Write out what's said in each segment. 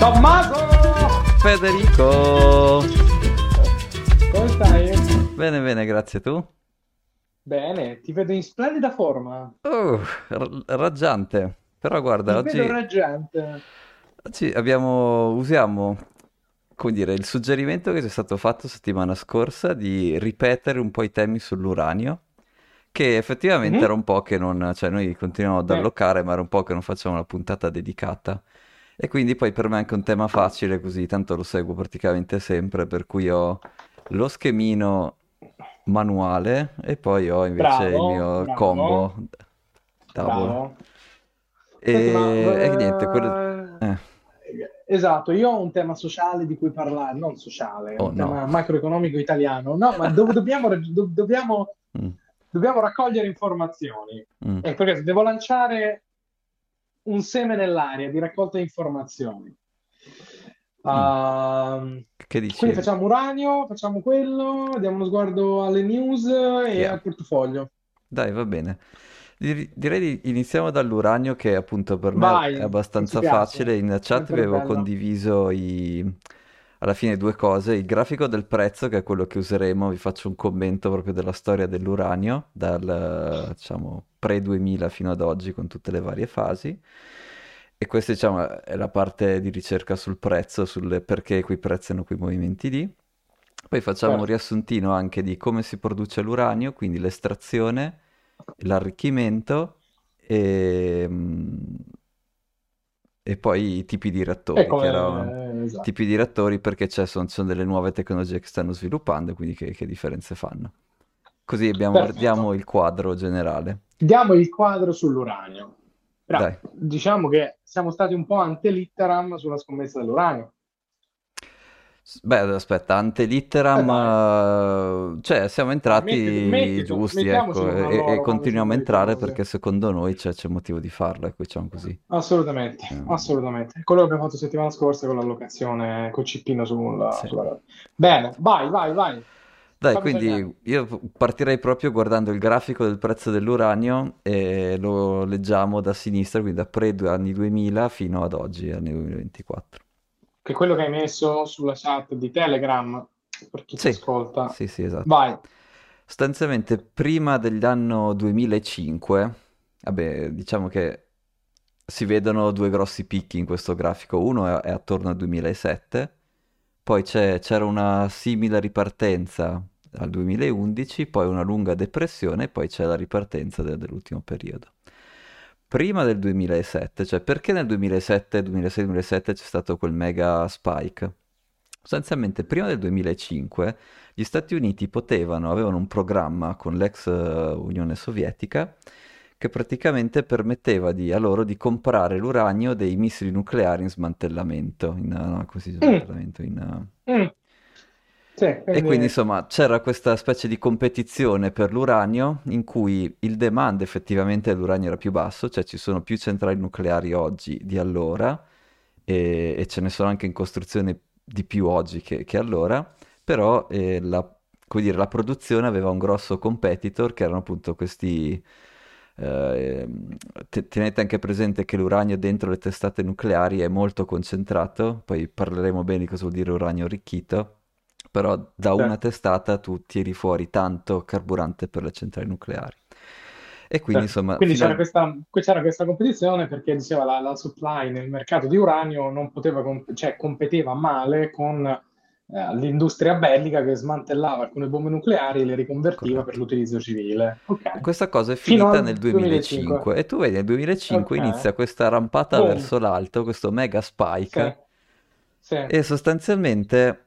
Tommaso! Federico! Come stai? Bene, bene, grazie tu. Bene, ti vedo in splendida forma. R- raggiante. Però guarda, Ti vedo oggi, raggiante. oggi abbiamo, usiamo, come dire, il suggerimento che ci è stato fatto settimana scorsa di ripetere un po' i temi sull'uranio, che effettivamente era Mhm. un po' che non, cioè noi continuiamo ad Eh, allocare, ma era un po' che non facciamo una puntata dedicata. E quindi poi per me è anche un tema facile, così tanto lo seguo praticamente sempre, per cui ho lo schemino manuale e poi ho invece il bravo, mio bravo, combo tavolo. E, e niente, quello... Eh, eh, esatto, io ho un tema sociale di cui parlare, non sociale, oh un no. tema macroeconomico italiano. No, ma dove dobbiamo, do- dobbiamo, Mm, dobbiamo raccogliere informazioni. mm, Ecco, devo lanciare un seme nell'aria di raccolta informazioni. mm. Ehm, Che quindi dici? facciamo uranio, facciamo quello, diamo uno sguardo alle news e Yeah. al portafoglio. Dai, va bene. Dir- Direi di iniziamo dall'uranio che appunto per me è Vai, mi ci abbastanza facile. In chat vi avevo condiviso i... alla fine due cose. Il grafico del prezzo, che è quello che useremo, vi faccio un commento proprio della storia dell'uranio, dal diciamo pre-2000 fino ad oggi con tutte le varie fasi. E questa diciamo è la parte di ricerca sul prezzo, sul perché quei prezzi hanno quei movimenti lì. Poi facciamo un Certo. riassuntino anche di come si produce l'uranio, quindi l'estrazione, l'arricchimento e, mm, e poi i tipi di reattori, che erano come... Esatto. tipi di reattori perché c'è- sono, ci sono delle nuove tecnologie che stanno sviluppando, quindi che, che differenze fanno. Così abbiamo, diamo il quadro generale. Diamo il quadro sull'uranio. Però diciamo che siamo stati un po' ante litteram sulla scommessa dell'uranio. Beh, aspetta, ante Eh eh, cioè siamo entrati mettito, mettito, giusti, ecco, e, e continuiamo a entrare cose. perché secondo noi c'è c'è motivo di farlo, ecco, diciamo così. Assolutamente, Ehm, assolutamente. Quello che abbiamo fatto settimana scorsa con l'allocazione col cippino sul, sì. sulla... Bene, vai, vai, vai. Dai, Fammi quindi io partirei proprio guardando il grafico del prezzo dell'uranio e lo leggiamo da sinistra, quindi da pre-anni 2000 fino ad oggi, anni 2024. Che è quello che hai messo sulla chat di Telegram per chi Sì, ascolta. sì, sì, esatto. Vai. Sostanzialmente prima dell'anno 2005, vabbè, diciamo che si vedono due grossi picchi in questo grafico, uno è, è attorno al 2007, poi c'era una simile ripartenza al 2011, poi una lunga depressione e poi c'è la ripartenza de- dell'ultimo periodo. Prima del 2007, cioè perché nel 2007, 2006-2007 c'è stato quel mega spike? Sostanzialmente prima del 2005 gli Stati Uniti potevano, avevano un programma con l'ex eh, Unione Sovietica che praticamente permetteva di- a loro di comprare l'uranio dei missili nucleari in smantellamento, in, no, dice Mm, smantellamento? In, eh, mm. Sì, e quindi quindi... insomma c'era questa specie di competizione per l'uranio in cui il demand effettivamente dell'uranio era più basso, cioè ci sono più centrali nucleari oggi di allora e, e ce ne sono anche in costruzione di più oggi che, che allora, però eh, la, dire, la produzione aveva un grosso competitor che erano appunto questi... eh, te- tenete anche presente che l'uranio dentro le testate nucleari è molto concentrato, poi parleremo bene di cosa vuol dire uranio arricchito però da una Certo, testata tu tiri fuori tanto carburante per le centrali nucleari. E quindi certo. insomma, Quindi c'era al... questa, c'era questa competizione perché diceva la, la supply nel mercato di uranio non poteva, comp- cioè competeva male con eh, l'industria bellica che smantellava alcune bombe nucleari e le riconvertiva per l'utilizzo civile. E Ok. questa cosa è finita nel 2005. 2005 e tu vedi nel 2005 Ok. inizia questa rampata Boom. verso l'alto, questo mega Sì, spike sì. e sostanzialmente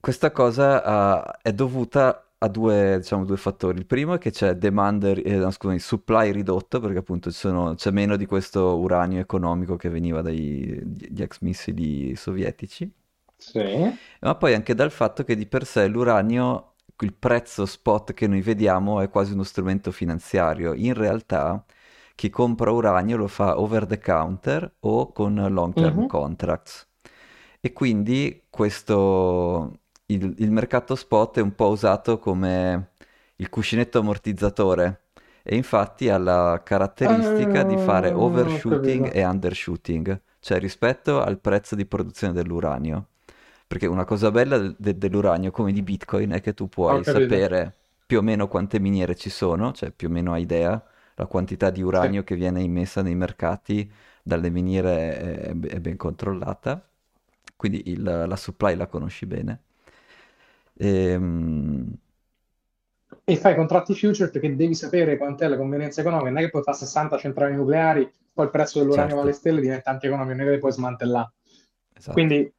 questa cosa ah, è dovuta a due, diciamo, due fattori. Il primo è che c'è demand, eh, no, scusami, supply ridotto perché appunto ci sono- c'è meno di questo uranio economico che veniva dagli gli ex missili sovietici. Sì. Ma poi anche dal fatto che di per sé l'uranio, il prezzo spot che noi vediamo è quasi uno strumento finanziario. In realtà chi compra uranio lo fa over the counter o con long term Mhm. contracts. E quindi questo, il, il mercato spot è un po' usato come il cuscinetto ammortizzatore e infatti ha la caratteristica di fare Ah, ho overshooting e undershooting. cioè rispetto al prezzo di produzione dell'uranio. Perché una cosa bella de- de- dell'uranio come di Bitcoin è che tu puoi sapere più o meno quante miniere ci sono, cioè più o meno hai idea, la quantità di uranio sì. che viene immessa nei mercati dalle miniere è, è ben controllata, quindi il, la supply la conosci bene. Ehm... E fai contratti future perché devi sapere quant'è la convenienza economica, non è che puoi fare 60 centrali nucleari, poi il prezzo dell'uranio certo. va alle stelle diventa antieconomico, non è che le puoi smantellare. Esatto. Quindi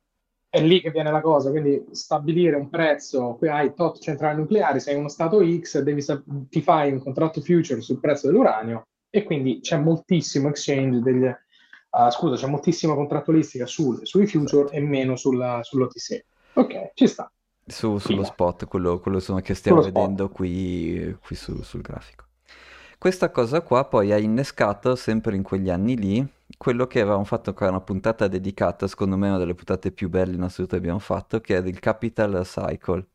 è lì che viene la cosa, quindi stabilire un prezzo, qui hai tot centrali nucleari, sei uno stato X, devi, ti fai un contratto future sul prezzo dell'uranio e quindi c'è moltissimo exchange degli, uh, scusa, c'è moltissima contrattualistica sul, sui future e meno sulla, sull'OTC. Ok, ci sta. Su, sullo Prima. spot, quello, quello che stiamo sullo vedendo qui, qui su, sul grafico. Questa cosa qua poi ha innescato sempre in quegli anni lì quello che avevamo fatto con una puntata dedicata, secondo me una delle puntate più belle in assoluto che abbiamo fatto, che è il capital cycle.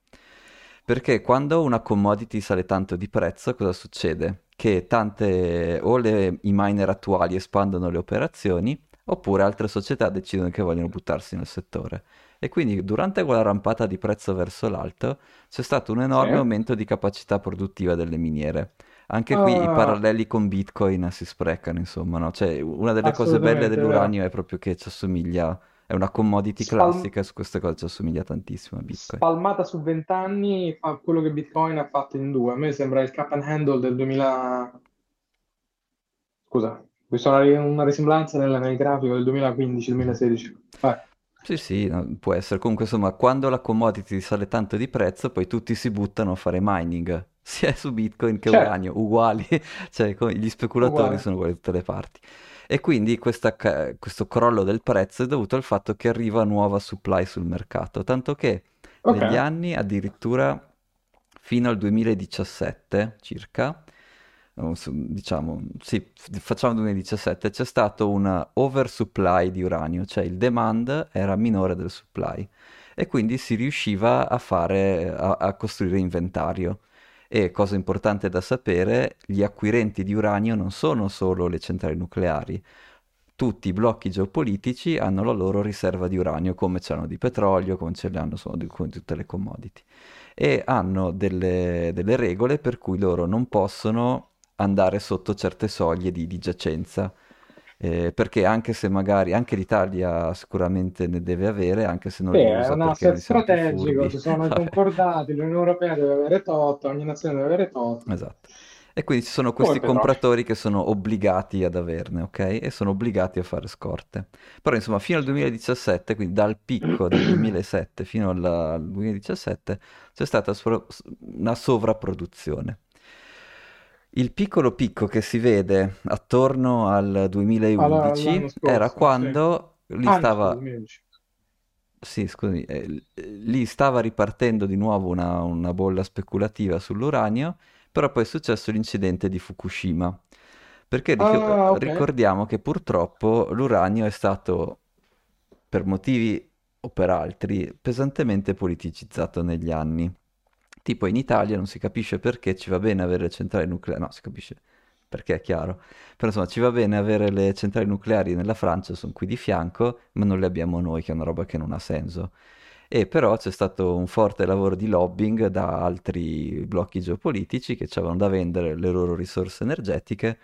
Perché quando una commodity sale tanto di prezzo, cosa succede? Che tante o le, i miner attuali espandono le operazioni, oppure altre società decidono che vogliono buttarsi nel settore. E quindi durante quella rampata di prezzo verso l'alto c'è stato un enorme sì. aumento di capacità produttiva delle miniere. Anche qui i ah. paralleli con Bitcoin si sprecano, insomma, no? Cioè, una delle cose belle dell'uranio è proprio che ci assomiglia, è una commodity Spal- classica, su queste cose ci assomiglia tantissimo a Bitcoin. Spalmata su 20 anni fa quello che Bitcoin ha fatto in due. A me sembra il cap and handle del 2000... Scusa, qui sono una risemblanza nel, nel grafico del 2015-2016. Vai. Sì, sì, no, può essere. Comunque, insomma, quando la commodity sale tanto di prezzo, poi tutti si buttano a fare mining sia su Bitcoin che certo. uranio, uguali, cioè gli speculatori Uguale. sono uguali da tutte le parti. E quindi questa, questo crollo del prezzo è dovuto al fatto che arriva nuova supply sul mercato, tanto che okay. negli anni addirittura fino al 2017 circa, diciamo, sì, facciamo 2017, c'è stato un oversupply di uranio, cioè il demand era minore del supply e quindi si riusciva a fare, a, a costruire inventario. E cosa importante da sapere, gli acquirenti di uranio non sono solo le centrali nucleari. Tutti i blocchi geopolitici hanno la loro riserva di uranio, come ce l'hanno di petrolio, come ce l'hanno con tutte le commodity. E hanno delle, delle regole per cui loro non possono andare sotto certe soglie di, di giacenza eh, perché anche se magari anche l'Italia sicuramente ne deve avere, anche se non sì, è un asset strategico, ci sono i concordati, l'Unione Europea deve avere tot, ogni nazione deve avere tot. Esatto. E quindi ci sono questi compratori che sono obbligati ad averne, ok? E sono obbligati a fare scorte. Però insomma, fino al 2017, quindi dal picco del 2007 fino al 2017, c'è stata una sovrapproduzione. Il piccolo picco che si vede attorno al 2011 allora, scorso, era quando sì. lì stava... Sì, scusami, eh, lì stava ripartendo di nuovo una, una bolla speculativa sull'uranio, però poi è successo l'incidente di Fukushima. Perché ric- ah, okay. ricordiamo che purtroppo l'uranio è stato, per motivi o per altri, pesantemente politicizzato negli anni. Tipo in Italia non si capisce perché ci va bene avere le centrali nucleari, no, si capisce perché è chiaro, però insomma ci va bene avere le centrali nucleari nella Francia, sono qui di fianco, ma non le abbiamo noi, che è una roba che non ha senso. E però c'è stato un forte lavoro di lobbying da altri blocchi geopolitici che avevano da vendere le loro risorse energetiche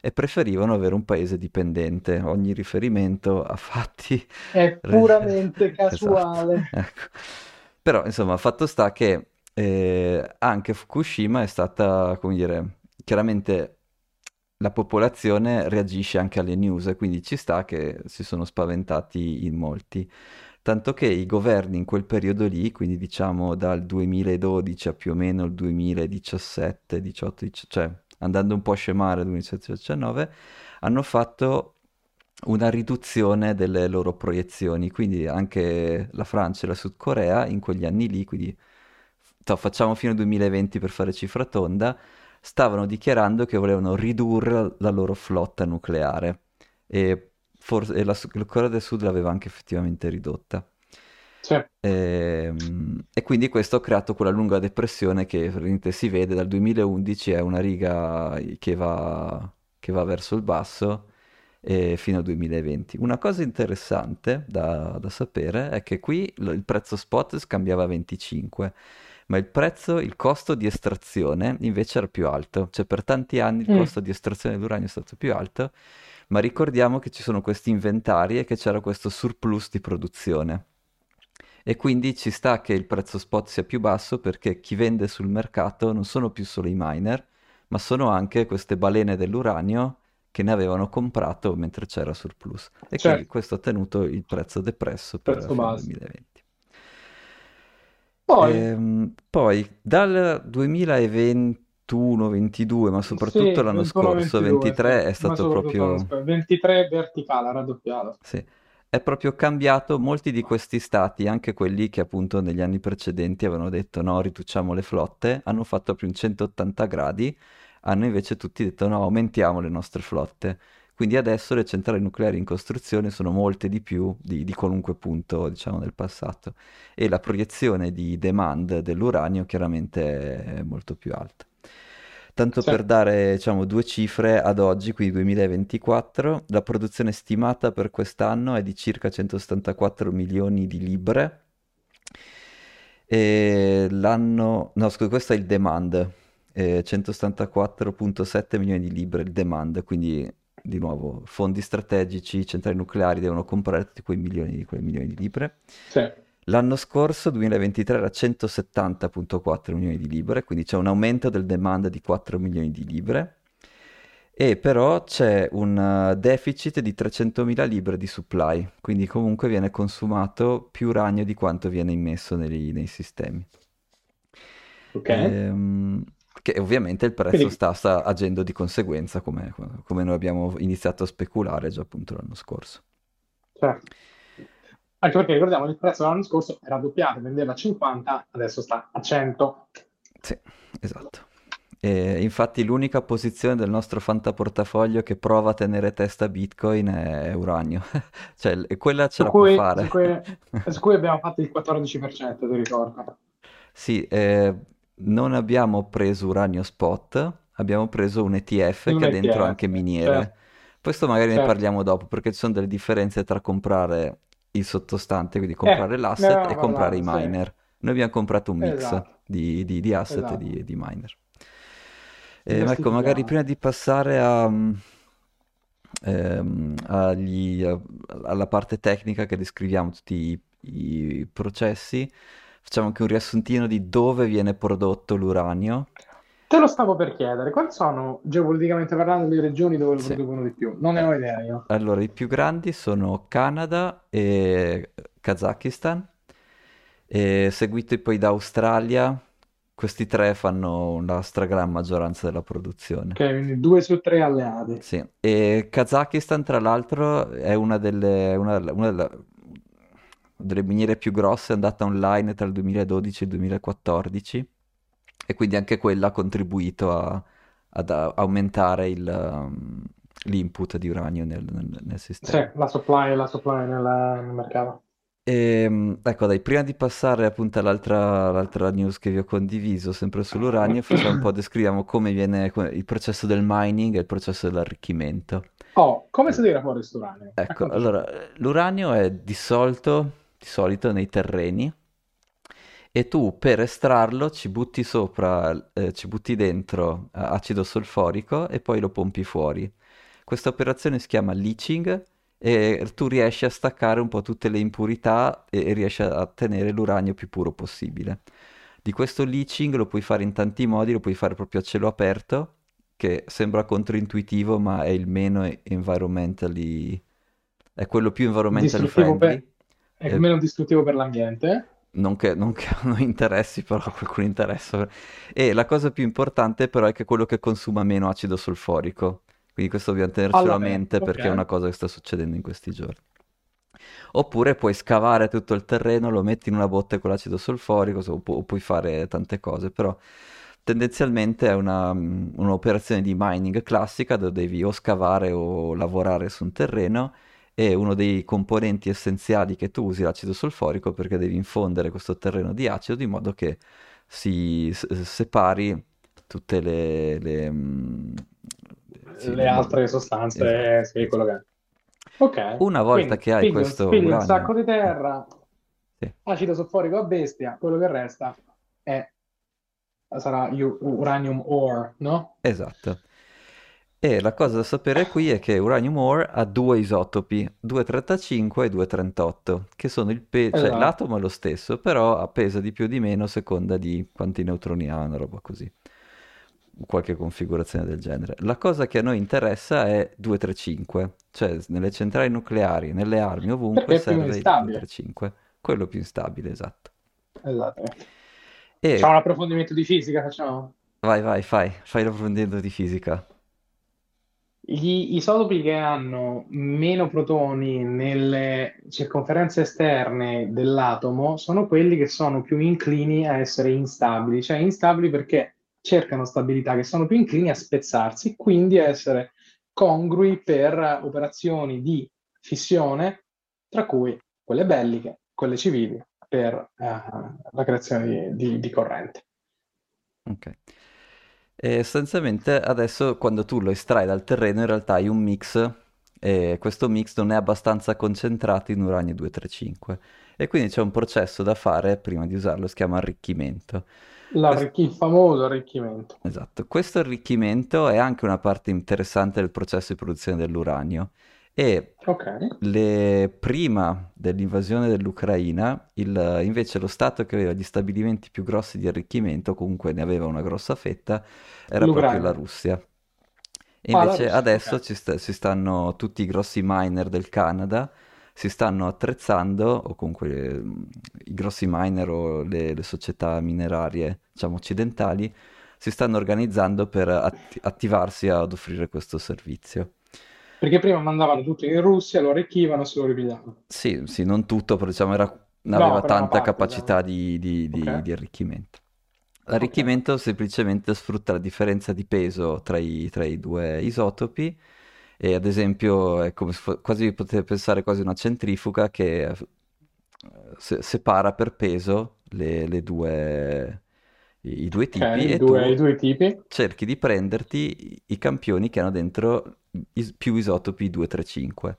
e preferivano avere un paese dipendente. Ogni riferimento a fatti è puramente casuale. Esatto. Ecco. Però insomma, fatto sta che eh, anche Fukushima è stata, come dire, chiaramente la popolazione reagisce anche alle news, quindi ci sta che si sono spaventati in molti. Tanto che i governi in quel periodo lì, quindi diciamo dal 2012 a più o meno il 2017, 18, cioè andando un po' a scemare 2017-2019, hanno fatto una riduzione delle loro proiezioni, quindi anche la Francia e la Sud Corea in quegli anni lì, quindi facciamo fino al 2020 per fare cifra tonda, stavano dichiarando che volevano ridurre la loro flotta nucleare e, forse, e la, la Corea del Sud l'aveva anche effettivamente ridotta. Sì. E, ehm, e, quindi questo ha creato quella lunga depressione che si vede dal 2011 è una riga che va, che va verso il basso e fino al 2020. Una cosa interessante da, da sapere è che qui il prezzo spot scambiava 25 ma il prezzo, il costo di estrazione invece era più alto, cioè per tanti anni il mm. costo di estrazione dell'uranio è stato più alto, ma ricordiamo che ci sono questi inventari e che c'era questo surplus di produzione. E quindi ci sta che il prezzo spot sia più basso perché chi vende sul mercato non sono più solo i miner, ma sono anche queste balene dell'uranio che ne avevano comprato mentre c'era surplus. E certo. quindi questo ha tenuto il prezzo depresso per il 2020. Poi, ehm, poi dal 2021-22, ma soprattutto sì, l'anno scorso, 23 è stato proprio... 23 verticale, raddoppiato. Sì, è proprio cambiato. Molti di questi stati, anche quelli che appunto negli anni precedenti avevano detto no, riduciamo le flotte, hanno fatto proprio un 180 gradi, hanno invece tutti detto no, aumentiamo le nostre flotte. Quindi adesso le centrali nucleari in costruzione sono molte di più di, di qualunque punto, diciamo, del passato. E la proiezione di demand dell'uranio chiaramente è molto più alta. Tanto certo. per dare diciamo, due cifre ad oggi, quindi 2024, la produzione stimata per quest'anno è di circa 174 milioni di libre. E l'anno, no scusa, questo è il demand, eh, 174.7 milioni di libre il demand, quindi di nuovo, fondi strategici, centrali nucleari devono comprare tutti quei milioni, quei milioni di libre. Sì. L'anno scorso, 2023, era 170.4 milioni di libre, quindi c'è un aumento del demand di 4 milioni di libre. E però c'è un uh, deficit di 300.000 libre di supply, quindi comunque viene consumato più uranio di quanto viene immesso nei, nei sistemi. Ok. Ehm, che ovviamente il prezzo Quindi... sta, sta, agendo di conseguenza, come, come, noi abbiamo iniziato a speculare già appunto l'anno scorso. Certo. Anche perché ricordiamo che il prezzo l'anno scorso era doppiato, vendeva a 50, adesso sta a 100. Sì, esatto. E infatti l'unica posizione del nostro fantaportafoglio che prova a tenere testa a Bitcoin è uranio, cioè quella ce su la cui, può fare. Su cui, su cui abbiamo fatto il 14%, ti ricordo. Sì, eh, non abbiamo preso uranio spot, abbiamo preso un ETF un che ha dentro anche miniere. Certo. Questo magari certo. ne parliamo dopo perché ci sono delle differenze tra comprare il sottostante, quindi comprare eh, l'asset no, e comprare i miner. Sì. Noi abbiamo comprato un mix esatto. di, di, di, asset esatto. e di, di miner. Eh, ecco, magari prima di passare a, ehm, agli, a, alla parte tecnica che descriviamo tutti i, i processi, facciamo anche un riassuntino di dove viene prodotto l'uranio. Te lo stavo per chiedere, quali sono geopoliticamente parlando le regioni dove lo sì. producono di più? Non ne ho idea io. Allora, i più grandi sono Canada e Kazakistan, e seguiti poi da Australia. Questi tre fanno la stragrande maggioranza della produzione. Ok, quindi due su tre alleati. Sì, e Kazakistan tra l'altro è una delle, una, una delle miniere più grosse è andata online tra il 2012 e il 2014 e quindi anche quella ha contribuito a, ad aumentare il, um, l'input di uranio nel, nel, nel, sistema. Sì, la supply, la supply nel, nel mercato. E, ehm, ecco, dai, prima di passare appunto all'altra, all'altra news che vi ho condiviso, sempre sull'uranio, facciamo un po', descriviamo come viene il processo del mining e il processo dell'arricchimento. Oh, come si tira fuori questo uranio? Ecco, allora, l'uranio è dissolto di solito nei terreni, e tu per estrarlo ci butti sopra, eh, ci butti dentro eh, acido solforico e poi lo pompi fuori. Questa operazione si chiama leaching e tu riesci a staccare un po' tutte le impurità e, e riesci a tenere l'uranio più puro possibile. Di questo leaching lo puoi fare in tanti modi, lo puoi fare proprio a cielo aperto, che sembra controintuitivo ma è il meno environmentally... è quello più environmentally friendly. Per è eh, meno distruttivo per l'ambiente. Non che, non che hanno interessi, però qualcuno interessa. E la cosa più importante però è che è quello che consuma meno acido solforico. Quindi questo dobbiamo tenercelo a mente okay. perché è una cosa che sta succedendo in questi giorni. Oppure puoi scavare tutto il terreno, lo metti in una botte con l'acido solforico o, pu- puoi fare tante cose, però tendenzialmente è una, un'operazione di mining classica dove devi o scavare o lavorare su un terreno è uno dei componenti essenziali che tu usi l'acido solforico perché devi infondere questo terreno di acido di modo che si s- separi tutte le, le, mm, sì, le altre sostanze, esatto. sì, quello che Ok. Una volta Quindi che hai pigli un, questo pigli un sacco di terra, sì, acido solforico a bestia, quello che resta è, sarà uranium ore, no? esatto. E la cosa da sapere qui è che Uranium Ore ha due isotopi, 235 e 238, che sono il peso, cioè Esatto. l'atomo è lo stesso, però pesa di più o di meno a seconda di quanti neutroni ha, una roba così. Qualche configurazione del genere. La cosa che a noi interessa è 235, cioè nelle centrali nucleari, nelle armi, ovunque Perché serve il instabile. 235, quello più instabile, esatto. Esatto. E Facciamo un approfondimento di fisica, facciamo? vai, vai, fai, fai l'approfondimento di fisica. Gli isotopi che hanno meno protoni nelle circonferenze esterne dell'atomo sono quelli che sono più inclini a essere instabili, cioè instabili perché cercano stabilità, che sono più inclini a spezzarsi, quindi a essere congrui per operazioni di fissione, tra cui quelle belliche, quelle civili, per eh, la creazione di, di- di corrente. Ok. E sostanzialmente adesso quando tu lo estrai dal terreno in realtà hai un mix e questo mix non è abbastanza concentrato in uranio 235 e quindi c'è un processo da fare prima di usarlo, si chiama arricchimento. L'arricchi- il famoso arricchimento. Esatto, questo arricchimento è anche una parte interessante del processo di produzione dell'uranio e Ok, le- prima dell'invasione dell'Ucraina, il- invece lo Stato che aveva gli stabilimenti più grossi di arricchimento, comunque ne aveva una grossa fetta, era proprio la l'Ucraina. Russia. E Ah, invece Russia, adesso ok. ci sta- si stanno tutti i grossi miner del Canada, si stanno attrezzando, o comunque i grossi miner o le, le società minerarie, diciamo, occidentali, si stanno organizzando per atti- attivarsi ad offrire questo servizio. Perché prima mandavano tutto in Russia, lo arricchivano e se lo ripigliavano. Sì, sì, non tutto, però diciamo era, No, aveva tanta parte, capacità diciamo. di, di- di- Ok, di arricchimento. L'arricchimento semplicemente sfrutta la differenza di peso tra i, tra i due isotopi e ad esempio è come se quasi potete pensare quasi una centrifuga che eh, se- separa per peso le, le due, i, i due tipi i e due, i tu due tipi. cerchi di prenderti i, i campioni che hanno dentro is- più isotopi 235.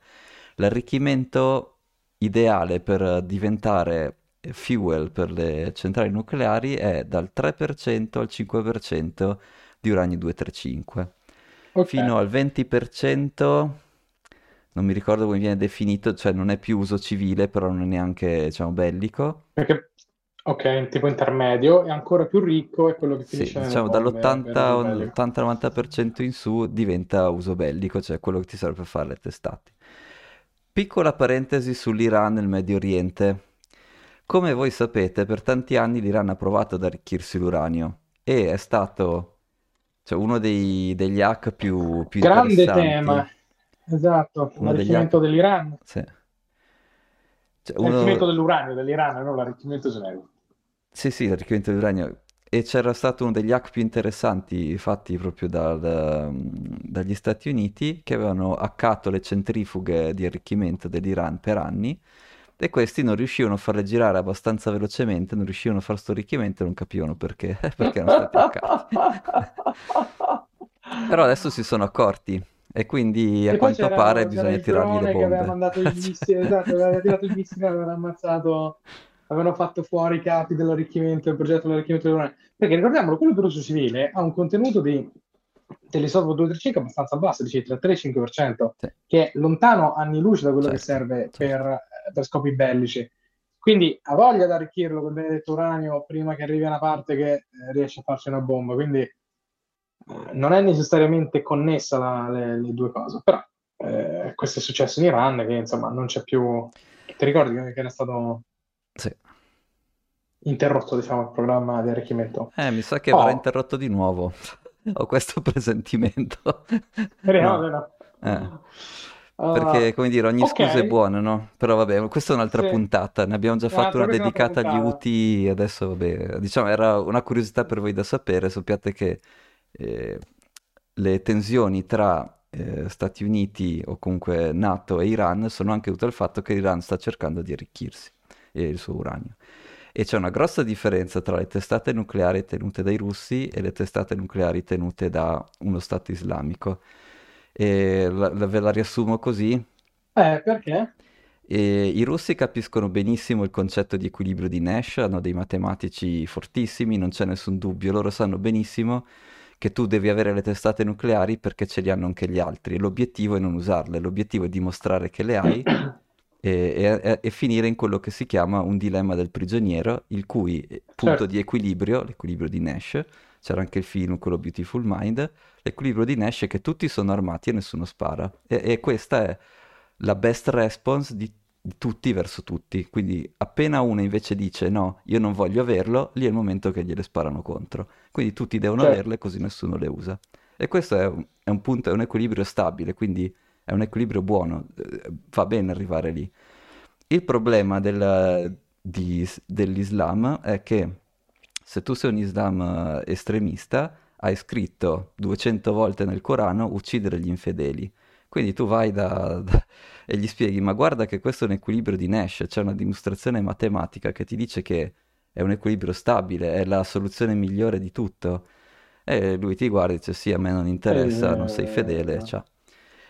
L'arricchimento ideale per diventare fuel per le centrali nucleari è dal 3% al 5% di uranio 235. Ok, Fino al 20%, non mi ricordo come viene definito, cioè non è più uso civile, però non è neanche, diciamo, bellico. perché ok, un tipo intermedio e ancora più ricco è quello che Sì, finisce diciamo bombe per dall'80 uso bellico. all'80-90% in su diventa uso bellico, cioè quello che ti serve per fare le testate. Piccola parentesi sull'Iran e il Medio Oriente. Come voi sapete, per tanti anni l'Iran ha provato ad arricchirsi l'uranio e è stato cioè, uno dei- degli hack più, più Grande tema, esatto, Uno l'arricchimento hack... dell'Iran, Sì. Cioè, l'arricchimento uno... dell'uranio dell'Iran, non l'arricchimento generico. Sì, sì, l'arricchimento dell'uranio. E c'era stato uno degli hack più interessanti fatti proprio dal- dagli Stati Uniti che avevano hackato le centrifughe di arricchimento dell'Iran per anni e questi non riuscivano a farle girare abbastanza velocemente, non riuscivano a fare sto arricchimento e non capivano perché, perché erano stati hackati. Però adesso si sono accorti e quindi a E quanto pare bisogna tirargli le drone che aveva bombe. mandato il missile, esatto, aveva tirato il missile e aveva ammazzato, avevano fatto fuori i capi dell'arricchimento, del progetto dell'arricchimento dell'uranio. Perché ricordiamolo, quello per uso civile ha un contenuto di dell'isotopo 235 abbastanza basso, dice tra 3 e 5%, Sì, che è lontano anni luce da quello che certo, serve per, per scopi bellici. Quindi ha voglia di arricchirlo con benedetto uranio prima che arrivi a una parte che eh, riesce a farci una bomba. Quindi eh, non è necessariamente connessa la- le, le due cose, però eh, questo è successo in Iran che insomma non c'è più... Ti ricordi che che era stato Sì. interrotto, diciamo, il programma di arricchimento? Eh, mi sa che avrà Oh, interrotto di nuovo. Ho questo presentimento. speriamo No. no. Eh. Ah, Perché, come dire, ogni scusa è buona, no? Però vabbè, questa è un'altra sì, puntata. Ne abbiamo già fatto una dedicata agli. UTI. Adesso, vabbè, diciamo, era una curiosità per voi da sapere. Sappiate che eh, le tensioni tra eh, Stati Uniti o comunque NATO e Iran sono anche dovute al fatto che l'Iran sta cercando di arricchirsi e il suo uranio. E c'è una grossa differenza tra le testate nucleari tenute dai russi e le testate nucleari tenute da uno Stato islamico. E la- la- ve la riassumo così. Eh, perché? E I russi capiscono benissimo il concetto di equilibrio di Nash, hanno dei matematici fortissimi, non c'è nessun dubbio, loro sanno benissimo che tu devi avere le testate nucleari perché ce li hanno anche gli altri. L'obiettivo è non usarle, l'obiettivo è dimostrare che le hai e, e- e finire in quello che si chiama un dilemma del prigioniero, il cui eh, punto Certo. di equilibrio, l'equilibrio di Nash, c'era anche il film, quello Beautiful Mind, l'equilibrio di Nash è che tutti sono armati e nessuno spara. E, e questa è la best response di, di tutti verso tutti. Quindi appena uno invece dice no, io non voglio averlo, lì è il momento che gliele sparano contro. Quindi tutti devono Certo. averle così nessuno le usa. E questo è un, è un punto, è un equilibrio stabile, quindi è un equilibrio buono, eh, va bene arrivare lì. Il problema del- di- dell'Islam è che se tu sei un Islam eh, estremista, hai scritto 200 volte nel Corano uccidere gli infedeli. Quindi tu vai da, da- e gli spieghi, ma guarda che questo è un equilibrio di Nash, c'è una dimostrazione matematica che ti dice che è un equilibrio stabile, è la soluzione migliore di tutto. E lui ti guarda e dice, sì, a me non interessa, non sei fedele, Eh, ciao.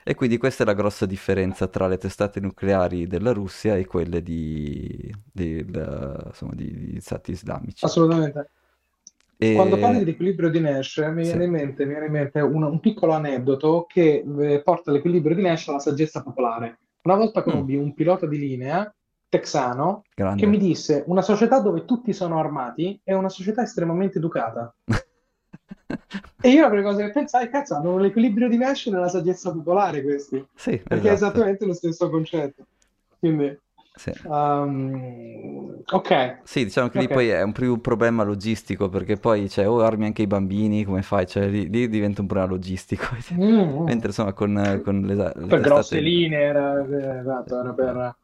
E quindi questa è la grossa differenza tra le testate nucleari della Russia e quelle di, del- insomma, di, di stati islamici. assolutamente. Quando parli E di equilibrio di Nash, mi sì. viene in mente, mi viene in mente un, un piccolo aneddoto che eh, porta l'equilibrio di Nash alla saggezza popolare. Una volta Mm, conobbi un pilota di linea texano che mi grande. disse: Una società dove tutti sono armati è una società estremamente educata. E io la prima cosa che pensai, cazzo, hanno l'equilibrio di Nash nella saggezza popolare questi, Sì, perché è esatto. esattamente lo stesso concetto. Quindi, Sì. um, ok, Sì, diciamo che lì poi è un più un problema logistico perché poi cioè, o armi anche i bambini, come fai? Cioè, lì, lì diventa un problema logistico. Mm. Mentre insomma con, con le, le Per grosse linee era, eh, esatto, era per...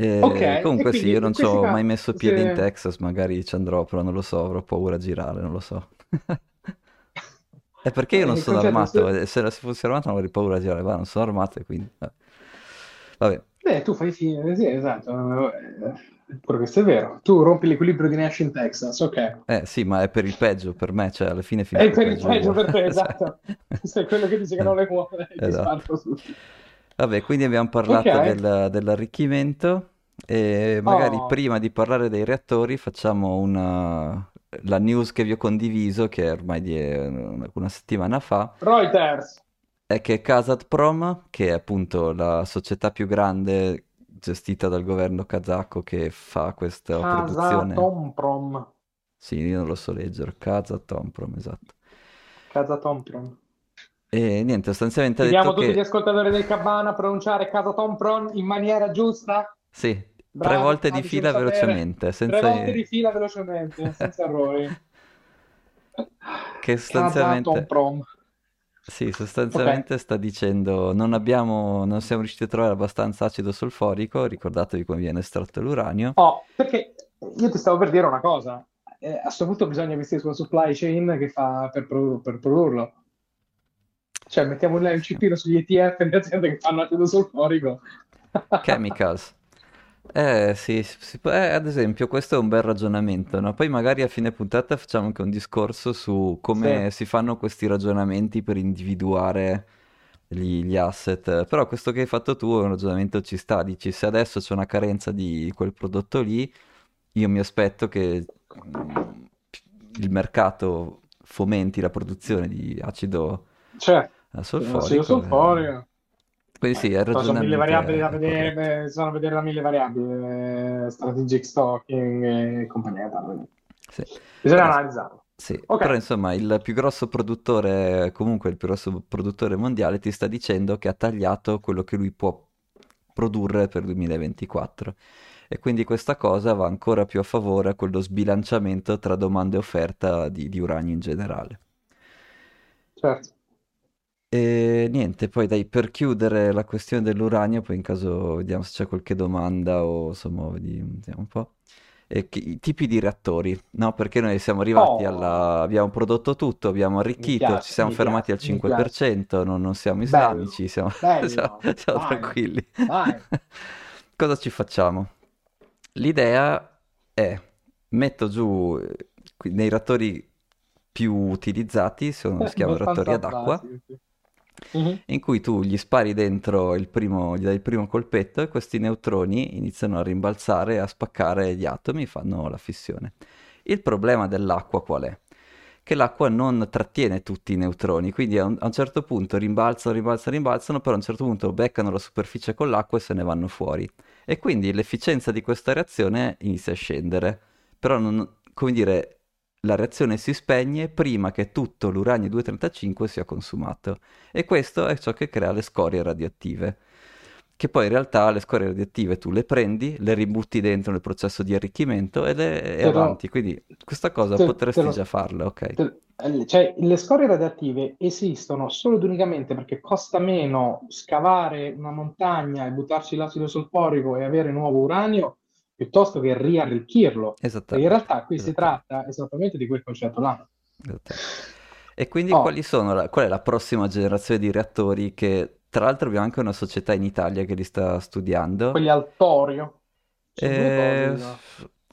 Eh, Ok, e comunque sì, io in non ci ho mai messo piede in se... Texas, magari ci andrò, però non lo so, avrò paura a girare, non lo so. È perché io non il sono armato, se... eh, se, se fossi armato non avrei paura a girare, ma non sono armato e quindi... Vabbè. Beh, tu fai finta, sì, esatto, eh, pure questo è vero. Tu rompi l'equilibrio di Nash in Texas, ok. Eh sì, ma è per il peggio per me, cioè alla fine È finisco per il peggio peggio io. per te, Cioè, esatto. Sei quello che dice che non le muove, ti Esatto. tutti. Vabbè, quindi abbiamo parlato del- dell'arricchimento e magari Oh, prima di parlare dei reattori facciamo una... la news che vi ho condiviso, che è ormai di una settimana fa, Reuters. è che Kazatomprom, che è appunto la società più grande gestita dal governo kazako che fa questa produzione... Kazatomprom. Sì, io non lo so leggere, Kazatomprom, esatto. Kazatomprom. E niente, sostanzialmente Chiediamo tutti gli che... ascoltatori del Cabana a pronunciare Kazatomprom in maniera giusta. Sì, tre Bravi, volte di fila velocemente, Tre senza... volte di fila velocemente, senza errori. Che sostanzialmente... Sì, sostanzialmente sta dicendo non abbiamo, non siamo riusciti a trovare abbastanza acido solforico, ricordatevi come viene estratto l'uranio. Oh, perché io ti stavo per dire una cosa. Eh, a questo punto bisogna investire sulla supply chain che fa per, produ- per produrlo. Cioè, mettiamo un cipino sugli ETF di aziende che fanno acido solforico. Chemicals. Eh sì, si eh, ad esempio questo è un bel ragionamento, no? Poi magari a fine puntata facciamo anche un discorso su Sì, come si fanno questi ragionamenti per individuare gli, gli asset. Però questo che hai fatto tu è un ragionamento ci sta, dici se adesso c'è una carenza di quel prodotto lì, io mi aspetto che mm, il mercato fomenti la produzione di acido cioè, eh, acido solforico. e- solforico. Quindi sì, il Poi sono mille ragionamento variabili da è corretto. vedere, beh, sono da vedere da mille variabili, eh, strategic stocking e compagnia tale. Sì. Bisogna Però, analizzarlo. sì, Ok, però insomma il più grosso produttore, comunque il più grosso produttore mondiale ti sta dicendo che ha tagliato quello che lui può produrre per il 2024 e quindi questa cosa va ancora più a favore a quello sbilanciamento tra domanda e offerta di, di uranio in generale. certo. E niente, poi dai, per chiudere la questione dell'uranio, poi in caso vediamo se c'è qualche domanda o insomma, vedi- vediamo un po'. E che- i tipi di reattori, no? Perché noi siamo arrivati alla... Oh, abbiamo prodotto tutto, abbiamo arricchito, ci piace, siamo mi fermati al piace, piace. 5%, non, non siamo Bello, islamici, siamo, siamo, bello, siamo vai, tranquilli. vai. Cosa ci facciamo? L'idea è, metto giù eh, nei reattori più utilizzati, sono, si chiamano reattori ad acqua, basici. Uh-huh. in cui tu gli spari dentro il primo, gli dai il primo colpetto e questi neutroni iniziano a rimbalzare a spaccare gli atomi fanno la fissione. Il problema dell'acqua qual è? Che l'acqua non trattiene tutti i neutroni, quindi a un, a un certo punto rimbalzano, rimbalzano, rimbalzano, però a un certo punto beccano la superficie con l'acqua e se ne vanno fuori. E quindi l'efficienza di questa reazione inizia a scendere. Però, non, come dire, la reazione si spegne prima che tutto l'uranio 235 sia consumato e questo è ciò che crea le scorie radioattive che poi in realtà le scorie radioattive tu le prendi, le ributti dentro nel processo di arricchimento ed è, è avanti, quindi questa cosa te, potresti te lo, già farla, ok? Te, eh, cioè, le scorie radioattive esistono solo ed unicamente perché costa meno scavare una montagna e buttarci l'acido solforico e avere nuovo uranio piuttosto che riarricchirlo. E in realtà qui si tratta esattamente di quel concetto là. E quindi oh. quali sono la, qual è la prossima generazione di reattori che tra l'altro abbiamo anche una società in Italia che li sta studiando? Quelli al torio. Eh,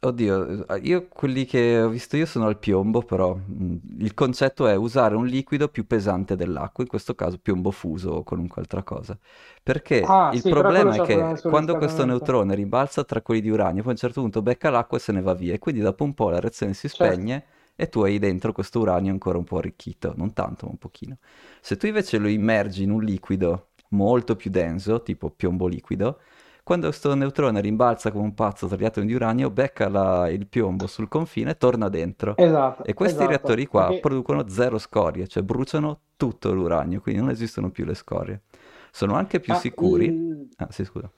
Oddio, io quelli che ho visto io sono al piombo, però mh, il concetto è usare un liquido più pesante dell'acqua, in questo caso piombo fuso o qualunque altra cosa. Perché Ah, il sì, problema è che quando questo neutrone rimbalza tra quelli di uranio, poi a un certo punto becca l'acqua e se ne va via, e quindi dopo un po' la reazione si Certo. spegne e tu hai dentro questo uranio ancora un po' arricchito, non tanto, ma un pochino. Se tu invece lo immergi in un liquido molto più denso, tipo piombo liquido, quando questo neutrone rimbalza come un pazzo tra gli atomi di uranio, becca la- il piombo sul confine e torna dentro. Esatto, E questi esatto. reattori qua Perché producono zero scorie, cioè bruciano tutto l'uranio, quindi non esistono più le scorie. Sono anche più ah, sicuri. il- Ah, sì, scusa.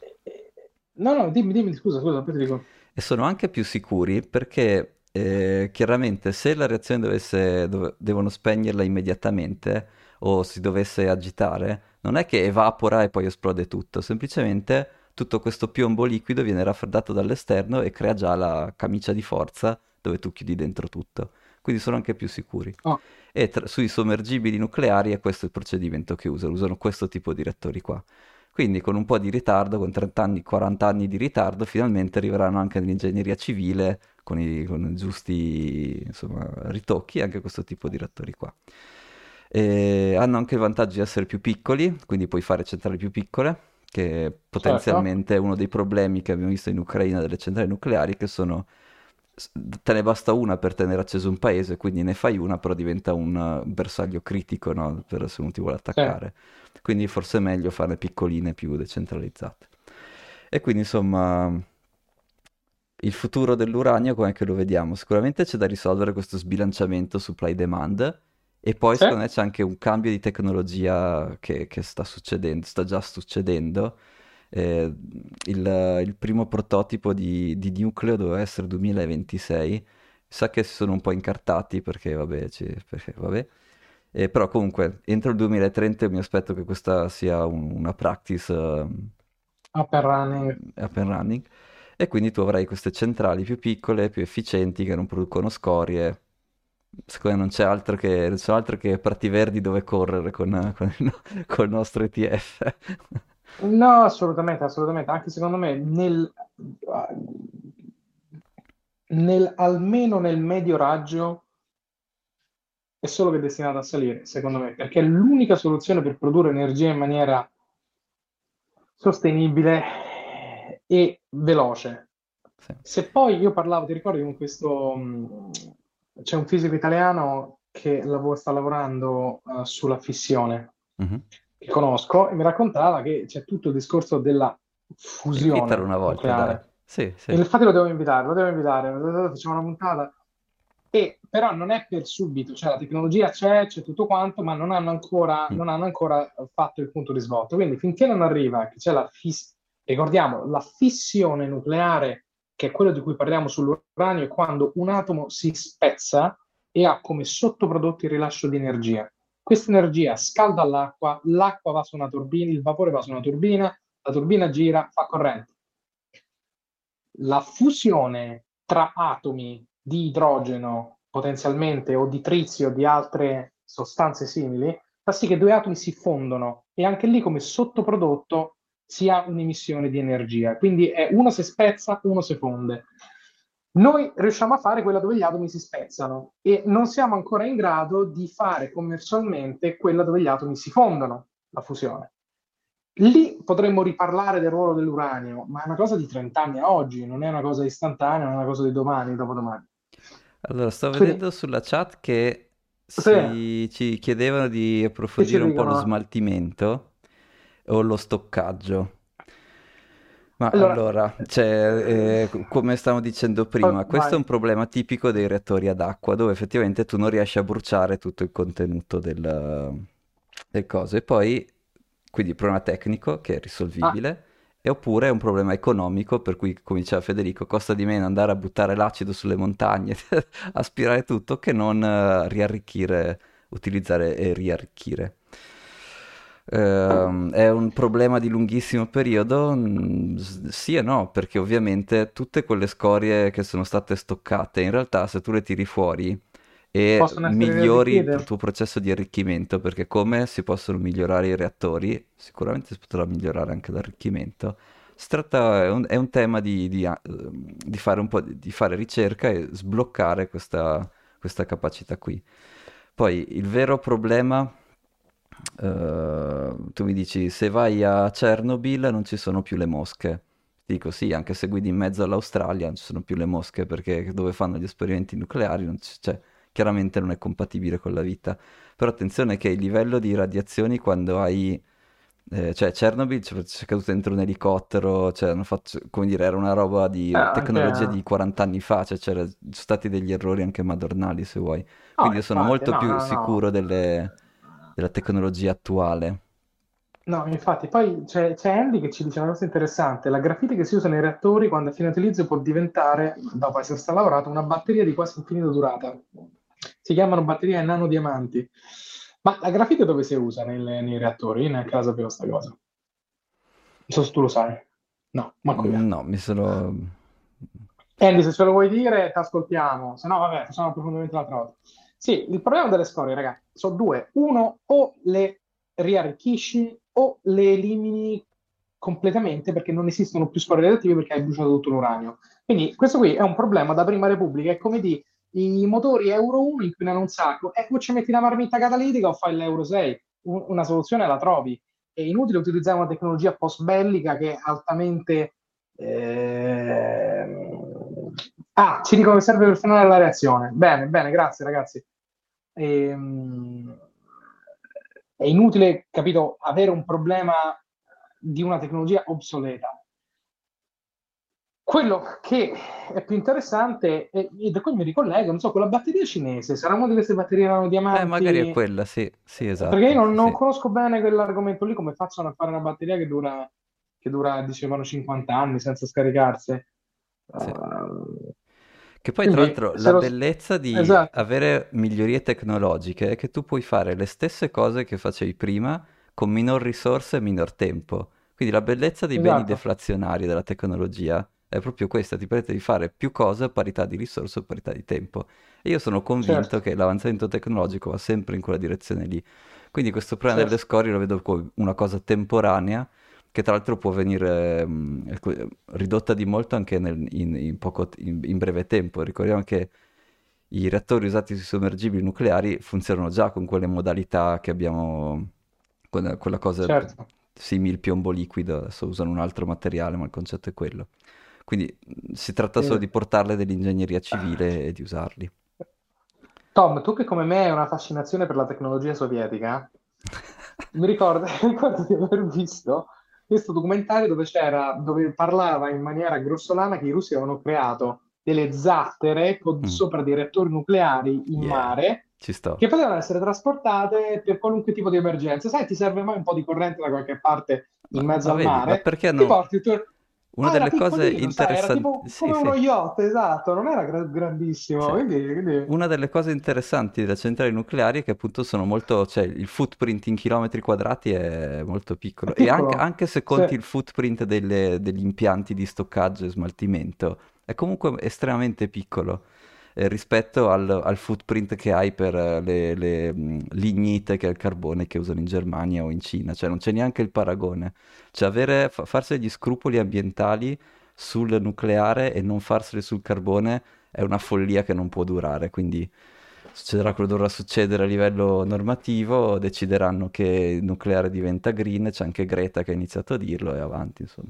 No, no, dimmi, dimmi, scusa, scusa, poi ti dico. E sono anche più sicuri perché eh, chiaramente se la reazione dovesse, dove- devono spegnerla immediatamente o si dovesse agitare, non è che evapora e poi esplode tutto, semplicemente tutto questo piombo liquido viene raffreddato dall'esterno e crea già la camicia di forza dove tu chiudi dentro tutto. Quindi sono anche più sicuri. Oh, E tra- sui sommergibili nucleari è questo il procedimento che usano, usano questo tipo di reattori qua. Quindi con un po' di ritardo, con 30 anni, 40 anni di ritardo, finalmente arriveranno anche nell'ingegneria civile, con i, con i giusti insomma, ritocchi, anche questo tipo di reattori qua. E hanno anche il vantaggio di essere più piccoli, quindi puoi fare centrali più piccole, che certo. potenzialmente è uno dei problemi che abbiamo visto in Ucraina delle centrali nucleari, che sono te ne basta una per tenere acceso un paese, quindi ne fai una, però diventa un uh, bersaglio critico, no? Per se uno ti vuole Sì. attaccare. Quindi forse è meglio farne piccoline più decentralizzate. E quindi insomma, il futuro dell'uranio come che lo vediamo? Sicuramente c'è da risolvere questo sbilanciamento supply-demand e poi Sì. secondo me c'è anche un cambio di tecnologia che, che sta succedendo, sta già succedendo. Eh, il, il primo prototipo di, di nucleo doveva essere 2026. Sa che si sono un po' incartati perché vabbè, ci- perché, vabbè. Eh, però comunque entro il 2030 mi aspetto che questa sia un- una practice ehm, Up and running. up and running e quindi tu avrai queste centrali più piccole, più efficienti che non producono scorie. Secondo me non c'è altro che, non c'è altro che prati verdi dove correre con, con il, no- col nostro ETF. No, assolutamente, assolutamente. Anche secondo me, nel, nel- almeno nel medio raggio, è solo che è destinato a salire, secondo me, perché è l'unica soluzione per produrre energia in maniera sostenibile e veloce. Sì. Se poi io parlavo, ti ricordi con questo, c'è un fisico italiano che lav- sta lavorando eh, sulla fissione, Mhm. che conosco, e mi raccontava che c'è tutto il discorso della fusione una volta. Sì, sì. infatti lo devo invitare, lo devo invitare, facciamo una puntata. E però non è per subito, cioè la tecnologia c'è, c'è tutto quanto, ma non hanno ancora, Mm. non hanno ancora fatto il punto di svolta. Quindi finché non arriva, che c'è la fis- ricordiamo, la fissione nucleare, che è quello di cui parliamo sull'uranio, è quando un atomo si spezza e ha come sottoprodotto il rilascio di energia. Questa energia scalda l'acqua, l'acqua va su una turbina, il vapore va su una turbina, la turbina gira, fa corrente la fusione tra atomi di idrogeno potenzialmente o di trizio o di altre sostanze simili fa sì che due atomi si fondono e anche lì come sottoprodotto si ha un'emissione di energia. Quindi è uno si spezza, uno si fonde. Noi riusciamo a fare quella dove gli atomi si spezzano e non siamo ancora in grado di fare commercialmente quella dove gli atomi si fondono. la fusione. Lì potremmo riparlare del ruolo dell'uranio, ma è una cosa di 30 anni a oggi, non è una cosa istantanea, non è una cosa di domani, dopodomani. Allora, sto Quindi, vedendo sulla chat che si, ci chiedevano di approfondire un po' lo smaltimento o lo stoccaggio. Ma allora, allora cioè, eh, come stavamo dicendo prima, oh, questo vai. è un problema tipico dei reattori ad acqua, dove effettivamente tu non riesci a bruciare tutto il contenuto del, del coso. E poi quindi problema tecnico che è risolvibile, ah. e oppure è un problema economico, per cui, come diceva Federico, costa di meno andare a buttare l'acido sulle montagne, aspirare tutto, che non uh, riarricchire, utilizzare e riarricchire. Uh, è un problema di lunghissimo periodo? Mm, sì e no, perché ovviamente tutte quelle scorie che sono state stoccate, in realtà se tu le tiri fuori e migliori il tuo processo di arricchimento, perché come si possono migliorare i reattori, sicuramente si potrà migliorare anche l'arricchimento. Si tratta, è un, è un tema di, di, di, fare un po' di, di, fare ricerca e sbloccare questa, questa capacità qui. Poi il vero problema, uh, tu mi dici, se vai a Chernobyl non ci sono più le mosche. Dico sì, anche se guidi in mezzo all'Australia non ci sono più le mosche perché dove fanno gli esperimenti nucleari non c'è... Cioè, chiaramente non è compatibile con la vita. Però attenzione che il livello di radiazioni quando hai... Eh, cioè Chernobyl c'è, c'è caduto dentro un elicottero, cioè fatto, come dire, era una roba di eh, tecnologia anche... di 40 anni fa, cioè c'erano stati degli errori anche madornali se vuoi. Quindi io sono molto no, più no, sicuro no. Delle, della tecnologia attuale. No, infatti, poi c'è, c'è, Andy che ci dice una cosa interessante, la grafite che si usa nei reattori quando a fine utilizzo può diventare, dopo essere stata lavorata, una batteria di quasi infinita durata si chiamano batterie nanodiamanti. Ma la grafite dove si usa nel, nei reattori? Io nel caso sapevo questa cosa. Non so se tu lo sai. No, ma qui. No, mi sono... Andy, se ce lo vuoi dire, ti ascoltiamo. Se no, vabbè, facciamo approfondimento l'altra volta. Sì, il problema delle scorie, ragazzi, sono due. Uno, o le riarrichisci o le elimini completamente perché non esistono più scorie radioattive perché hai bruciato tutto l'uranio. Quindi questo qui è un problema da prima repubblica, è come di i motori Euro 1 inquinano un sacco, e poi ci metti la marmitta catalitica o fai l'Euro 6, una soluzione la trovi. È inutile utilizzare una tecnologia post bellica che è altamente... Eh... Ah, ci dicono che serve per frenare la reazione. Bene, bene, grazie ragazzi. Ehm... È inutile, capito, avere un problema di una tecnologia obsoleta quello che è più interessante, e, da qui mi ricollego, non so, quella batteria cinese, sarà una di queste batterie erano diamanti? Eh, magari è quella, sì, sì, esatto. Perché io non, non sì. conosco bene quell'argomento lì, come facciano a fare una batteria che dura, che dura dicevano, 50 anni senza scaricarsi. Sì. Uh, che poi, tra l'altro, la lo... bellezza di esatto. avere migliorie tecnologiche è che tu puoi fare le stesse cose che facevi prima con minor risorse e minor tempo. Quindi la bellezza dei esatto. beni deflazionari della tecnologia è proprio questa, ti permette di fare più cose a parità di risorse o parità di tempo. E io sono convinto certo. che l'avanzamento tecnologico va sempre in quella direzione lì. Quindi questo problema certo. delle scorie lo vedo come una cosa temporanea, che tra l'altro può venire mh, ridotta di molto anche nel, in, in, poco, in, in, breve tempo. Ricordiamo che i reattori usati sui sommergibili nucleari funzionano già con quelle modalità che abbiamo, con quella cosa certo. simile piombo liquido, adesso usano un altro materiale, ma il concetto è quello. Quindi si tratta solo di portarle dell'ingegneria civile e di usarli. Tom, tu che come me hai una fascinazione per la tecnologia sovietica, mi ricordo, ricordo di aver visto questo documentario dove c'era, dove parlava in maniera grossolana che i russi avevano creato delle zattere con mm. sopra dei reattori nucleari in yeah. mare che potevano essere trasportate per qualunque tipo di emergenza. Sai, ti serve mai un po' di corrente da qualche parte in mezzo ma al vedi, mare? perché no? Ti porti il tuo una ah, delle cose interessanti... Sì, come sì. uno yacht, esatto, non era gra- grandissimo. Sì. Quindi, quindi... Una delle cose interessanti delle centrali nucleari è che appunto sono molto... cioè il footprint in chilometri quadrati è molto piccolo. È piccolo. E anche, anche, se conti il footprint delle, degli impianti di stoccaggio e smaltimento, è comunque estremamente piccolo eh, rispetto al, al, footprint che hai per eh, le, le lignite, che è il carbone che usano in Germania o in Cina, cioè non c'è neanche il paragone. Cioè avere, fa, farsi degli scrupoli ambientali sul nucleare e non farseli sul carbone è una follia che non può durare, quindi succederà quello che dovrà succedere a livello normativo, decideranno che il nucleare diventa green, c'è anche Greta che ha iniziato a dirlo e avanti, insomma.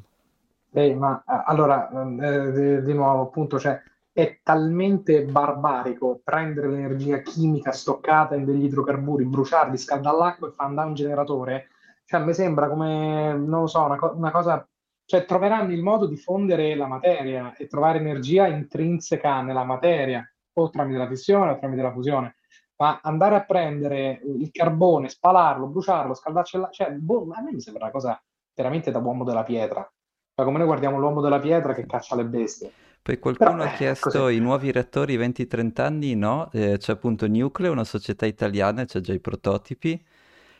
Eh, ma eh, allora, eh, di, di nuovo, appunto, cioè, è talmente barbarico prendere l'energia chimica stoccata in degli idrocarburi, bruciarli, scaldare l'acqua e far andare un generatore. Cioè, mi sembra come, non lo so, una, co- una cosa cioè troveranno il modo di fondere la materia e trovare energia intrinseca nella materia, o tramite la fissione o tramite la fusione. Ma andare a prendere il carbone, spalarlo, bruciarlo, scaldarci, cioè, boh, a me mi sembra una cosa veramente da uomo della pietra. Cioè, come noi guardiamo l'uomo della pietra che caccia le bestie. Poi qualcuno Però, ha chiesto così. i nuovi reattori 20-30 anni, no, eh, c'è appunto Nucleo, una società italiana, c'è già i prototipi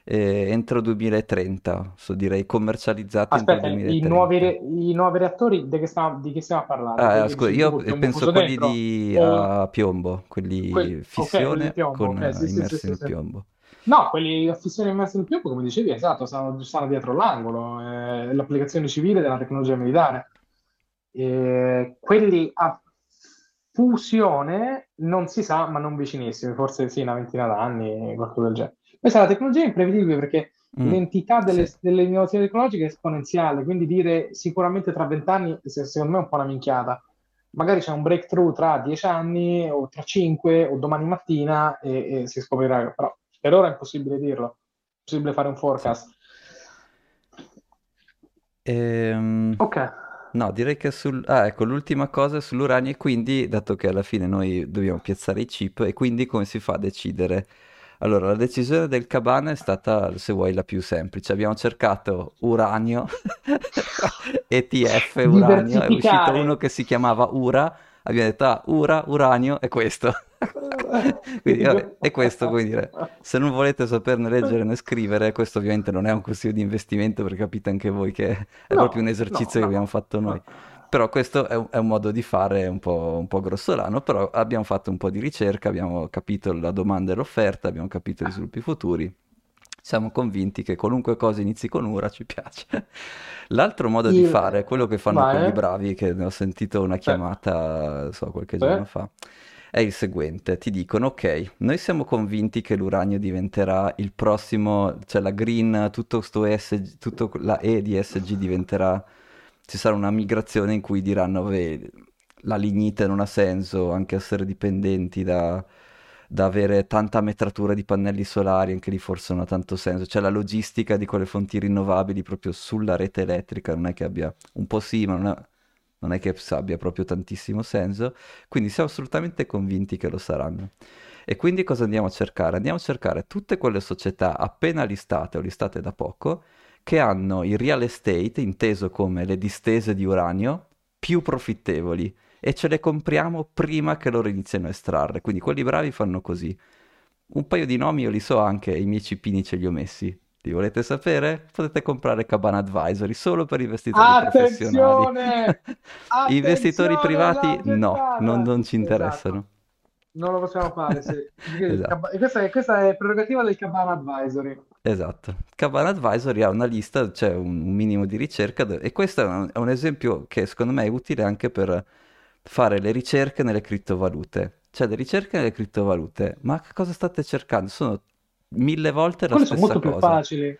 eh, entro 2030, so direi commercializzati Aspetta, entro 2030. I nuovi, re- i nuovi reattori di che, stiamo, di che stiamo a parlare? Ah, scusa, io penso quelli dentro? di a piombo, quelli que- fissione okay, quelli con okay, sì, immersi sì, nel sì, piombo. No, quelli a fissione immersi nel piombo, come dicevi, esatto, stanno, stanno dietro l'angolo, eh, l'applicazione civile della tecnologia militare. Eh, quelli a fusione non si sa, ma non vicinissimi, forse sì, una ventina d'anni, qualcosa del genere. Questa la tecnologia è imprevedibile perché mm. l'entità delle, sì. delle, innovazioni tecnologiche è esponenziale, quindi dire sicuramente tra vent'anni, secondo me è un po' una minchiata. Magari c'è un breakthrough tra dieci anni o tra cinque o domani mattina e, e si scoprirà, però per ora è impossibile dirlo, è impossibile fare un forecast. Ehm... Ok. No, direi che sul... Ah, ecco, l'ultima cosa è sull'uranio e quindi, dato che alla fine noi dobbiamo piazzare i chip, e quindi come si fa a decidere allora, la decisione del Cabana è stata, se vuoi, la più semplice. Abbiamo cercato uranio, ETF uranio, è uscito uno che si chiamava Ura, abbiamo detto, ah, Ura, uranio, è questo. quindi, vabbè, è questo, come dire, se non volete saperne leggere né scrivere, questo ovviamente non è un consiglio di investimento, perché capite anche voi che è no, proprio un esercizio no, che abbiamo fatto noi. Però questo è un, è un, modo di fare un po', un po', grossolano, però abbiamo fatto un po' di ricerca, abbiamo capito la domanda e l'offerta, abbiamo capito i sviluppi futuri. Siamo convinti che qualunque cosa inizi con Ura ci piace. L'altro modo Io... di fare, quello che fanno Vai. quelli bravi, che ne ho sentito una chiamata, so, qualche giorno fa, è il seguente. Ti dicono, ok, noi siamo convinti che l'uranio diventerà il prossimo, cioè la green, tutto, sto ESG, tutto la E di SG diventerà ci sarà una migrazione in cui diranno, beh, la lignite non ha senso, anche essere dipendenti da, da avere tanta metratura di pannelli solari, anche lì forse non ha tanto senso. Cioè la logistica di quelle fonti rinnovabili proprio sulla rete elettrica non è che abbia, un po' sì, ma non è, non è che abbia proprio tantissimo senso. Quindi siamo assolutamente convinti che lo saranno. E quindi cosa andiamo a cercare? Andiamo a cercare tutte quelle società appena listate o listate da poco che hanno il real estate, inteso come le distese di uranio, più profittevoli e ce le compriamo prima che loro iniziano a estrarre. Quindi quelli bravi fanno così. Un paio di nomi io li so anche, i miei cipini ce li ho messi. Li volete sapere? Potete comprare Cabana Advisory solo per investitori Attenzione! professionali. investitori privati no, non, non ci interessano. Esatto. Non lo possiamo fare, sì. esatto. questa, è, questa è prerogativa del Cabana Advisory. Esatto, Cabana Advisory ha una lista, c'è un minimo di ricerca e questo è un, è un esempio che secondo me è utile anche per fare le ricerche nelle criptovalute. Cioè, le ricerche nelle criptovalute, ma cosa state cercando? Sono mille volte la Quelle sono stessa molto più facili.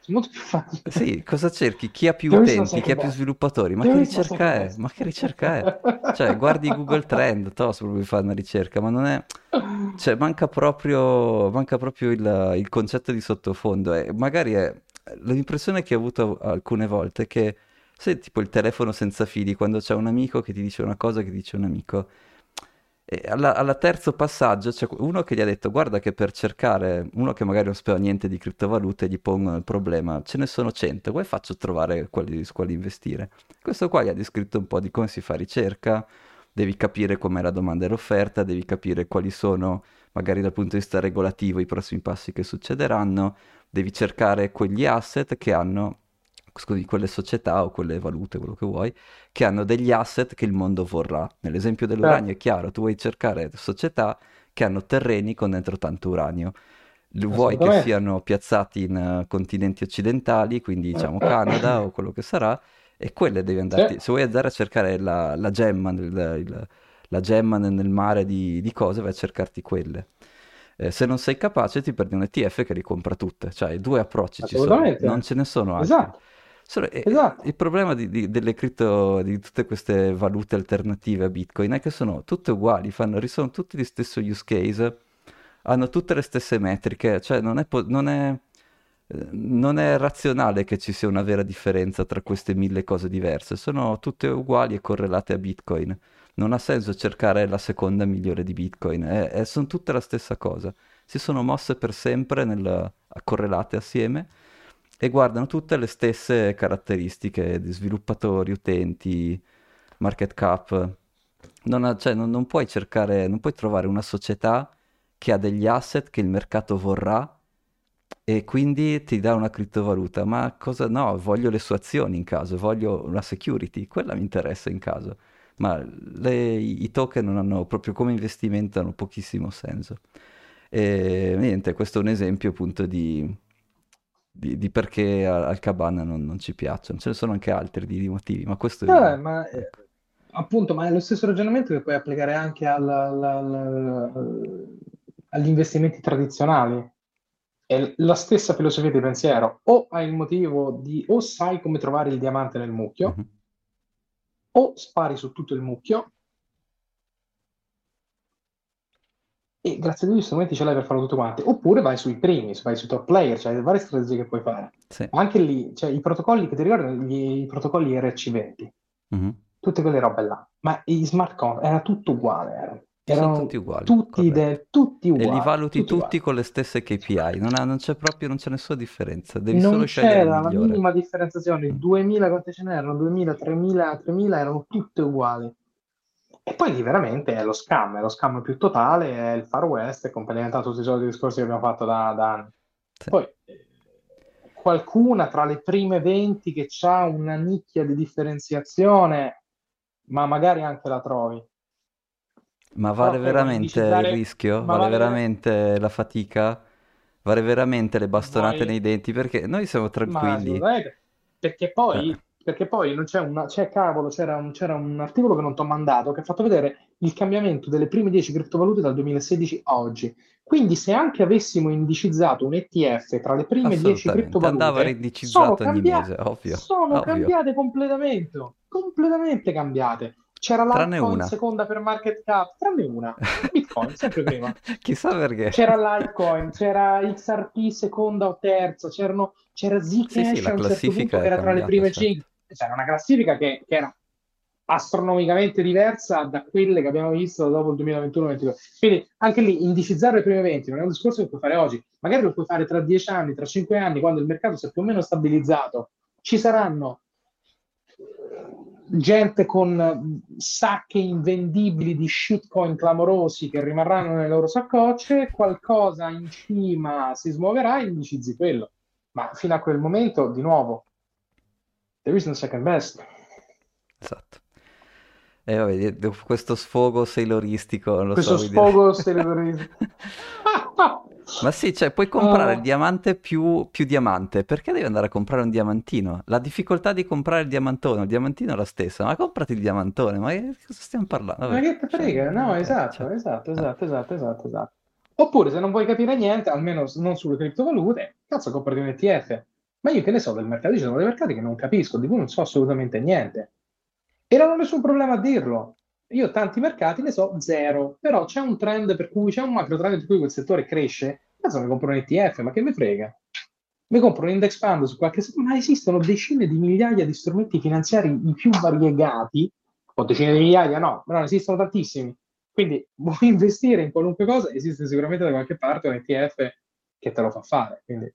Sono molto più facili. Sì, cosa cerchi? Chi ha più utenti, chi ha più sviluppatori? Ma che ricerca è? Ma che ricerca è? Cioè, guardi Google Trend, to, se proprio fare una ricerca, ma non è... Cioè, manca proprio, manca proprio il, il concetto di sottofondo. E magari è... L'impressione che ho avuto alcune volte è che, sai, tipo il telefono senza fili, quando c'è un amico che ti dice una cosa che dice un amico. E alla, alla, terzo passaggio c'è uno che gli ha detto guarda che per cercare uno che magari non sapeva niente di criptovalute gli pongono il problema ce ne sono 100 come faccio a trovare quelli su quali investire? Questo qua gli ha descritto un po' di come si fa ricerca devi capire com'è la domanda e l'offerta devi capire quali sono magari dal punto di vista regolativo i prossimi passi che succederanno devi cercare quegli asset che hanno scusi, quelle società o quelle valute, quello che vuoi, che hanno degli asset che il mondo vorrà. Nell'esempio dell'uranio eh. è chiaro, tu vuoi cercare società che hanno terreni con dentro tanto uranio. Vuoi che siano piazzati in uh, continenti occidentali, quindi diciamo Canada o quello che sarà, e quelle devi andare. Se vuoi andare a cercare la, la gemma, il, il, la gemma nel mare di, di cose, vai a cercarti quelle. Eh, se non sei capace ti perdi un ETF che li compra tutte, cioè due approcci ci sono, non ce ne sono altri. Esatto. Solo, esatto. Il problema di, di, delle cripto, di tutte queste valute alternative a Bitcoin è che sono tutte uguali, fanno, sono tutti gli stesso use case, hanno tutte le stesse metriche, cioè non è, non è, non è razionale che ci sia una vera differenza tra queste mille cose diverse, sono tutte uguali e correlate a Bitcoin. Non ha senso cercare la seconda migliore di Bitcoin, è, è, sono tutte la stessa cosa. Si sono mosse per sempre nel, correlate assieme e guardano tutte le stesse caratteristiche di sviluppatori, utenti, market cap. Non, ha, cioè, non, non puoi cercare, non puoi trovare una società che ha degli asset che il mercato vorrà e quindi ti dà una criptovaluta. Ma cosa no? Voglio le sue azioni in caso, voglio una security, quella mi interessa in caso. Ma le, i token non hanno proprio come investimento hanno pochissimo senso. E niente, questo è un esempio appunto di, di, di perché al Cabana non, non, ci piacciono. Ce ne sono anche altri di, di motivi, ma questo è... Eh, ma, eh, appunto, ma è lo stesso ragionamento che puoi applicare anche alla, alla, alla, agli investimenti tradizionali. È la stessa filosofia di pensiero. O hai il motivo di... o sai come trovare il diamante nel mucchio, mm-hmm. o spari su tutto il mucchio, e grazie a gli strumenti ce l'hai per farlo tutto quanti. Oppure vai sui primi, vai sui top player, cioè hai varie strategie che puoi fare. Sì. Anche lì, cioè, i protocolli che ti ricordano, gli, i protocolli RC20, mm-hmm. tutte quelle robe là. Ma i smart contract era tutto uguale. Era. Erano tutti uguali. Tutti, de- tutti uguali. E li valuti tutti, tutti con le stesse KPI. Non, ha, non, c'è proprio, non c'è nessuna differenza. Devi non solo scegliere c'era la minima differenziazione. 2000 mm. quante ce n'erano? 2000, 3000, 3000 erano tutte uguali. E poi lì veramente è lo scam, è lo scam più totale, è il Far West, è complementato tutti i soliti discorsi che abbiamo fatto da, da anni. Sì. Poi qualcuna tra le prime 20 che ha una nicchia di differenziazione, ma magari anche la trovi. Ma vale Però, veramente dare... il rischio? Vale, vale, veramente la fatica? Vale veramente le bastonate Vai... nei denti? Perché noi siamo tranquilli. perché poi eh perché poi non c'è una, c'è cavolo, c'era un, c'era un articolo che non ti ho mandato che ha fatto vedere il cambiamento delle prime 10 criptovalute dal 2016 a oggi. Quindi se anche avessimo indicizzato un ETF tra le prime 10 criptovalute, sono, cambiate, ovvio, sono ovvio. cambiate completamente, completamente cambiate. C'era l'Altcoin seconda per market cap, tranne una, Bitcoin, sempre prima. Chissà perché. C'era l'Altcoin, c'era XRP seconda o terza, c'erano, c'era Zcash sì, sì, a un certo punto che era tra le prime 5 c'era una classifica che, che, era astronomicamente diversa da quelle che abbiamo visto dopo il 2021-2022. Quindi anche lì indicizzare le prime 20 non è un discorso che puoi fare oggi, magari lo puoi fare tra 10 anni, tra 5 anni, quando il mercato sia più o meno stabilizzato. Ci saranno gente con sacche invendibili di shitcoin clamorosi che rimarranno nelle loro saccocce, qualcosa in cima si smuoverà e indicizzi quello. Ma fino a quel momento, di nuovo, there is no second best. Esatto. E eh, vabbè, questo sfogo sailoristico, lo questo so, sfogo sailoristico. Ma sì, cioè puoi comprare uh. il diamante più, più, diamante, perché devi andare a comprare un diamantino? La difficoltà di comprare il diamantone, il diamantino è la stessa, ma comprati il diamantone, ma che cosa stiamo parlando? Vabbè, ma che te frega? Cioè, no, esatto, cioè... esatto, esatto, esatto, esatto, esatto. Oppure se non vuoi capire niente, almeno non sulle criptovalute, cazzo comprati un ETF. Ma io che ne so del mercato? Ci sono dei mercati che non capisco, di cui non so assolutamente niente. E non ho nessun problema a dirlo. Io tanti mercati ne so zero, però c'è un trend per cui c'è un macro trend per cui quel settore cresce. Cazzo, mi compro un ETF, ma che mi frega? Mi compro un index fund su qualche settore, ma esistono decine di migliaia di strumenti finanziari i più variegati, o decine di migliaia no, però esistono tantissimi. Quindi vuoi investire in qualunque cosa, esiste sicuramente da qualche parte un ETF che te lo fa fare. Quindi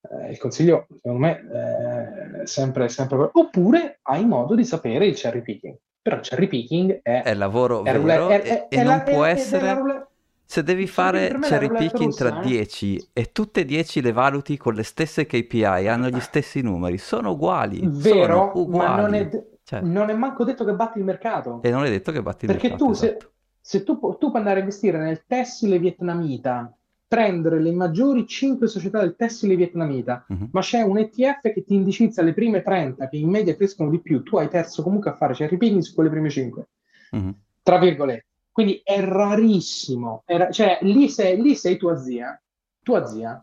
eh, il consiglio, secondo me, è sempre, sempre... Oppure hai modo di sapere il cherry picking. Però il cherry picking è... È lavoro è vero è, è, e, non la, può essere... Se devi fare cherry picking tra 10 eh? e tutte e 10 le valuti con le stesse KPI, hanno gli stessi numeri, sono uguali. Vero, sono uguali. ma non è, cioè... non è, manco detto che batti il mercato. E non è detto che batti il Perché mercato. Perché tu, esatto. se, se tu, tu puoi andare a investire nel tessile vietnamita prendere le maggiori 5 società del tessile vietnamita, uh-huh. ma c'è un ETF che ti indicizza le prime 30 che in media crescono di più, tu hai perso comunque a fare cherry picking su quelle prime 5. Uh-huh. Tra virgolette. Quindi è rarissimo, è cioè lì sei, lì sei tua zia, tua zia.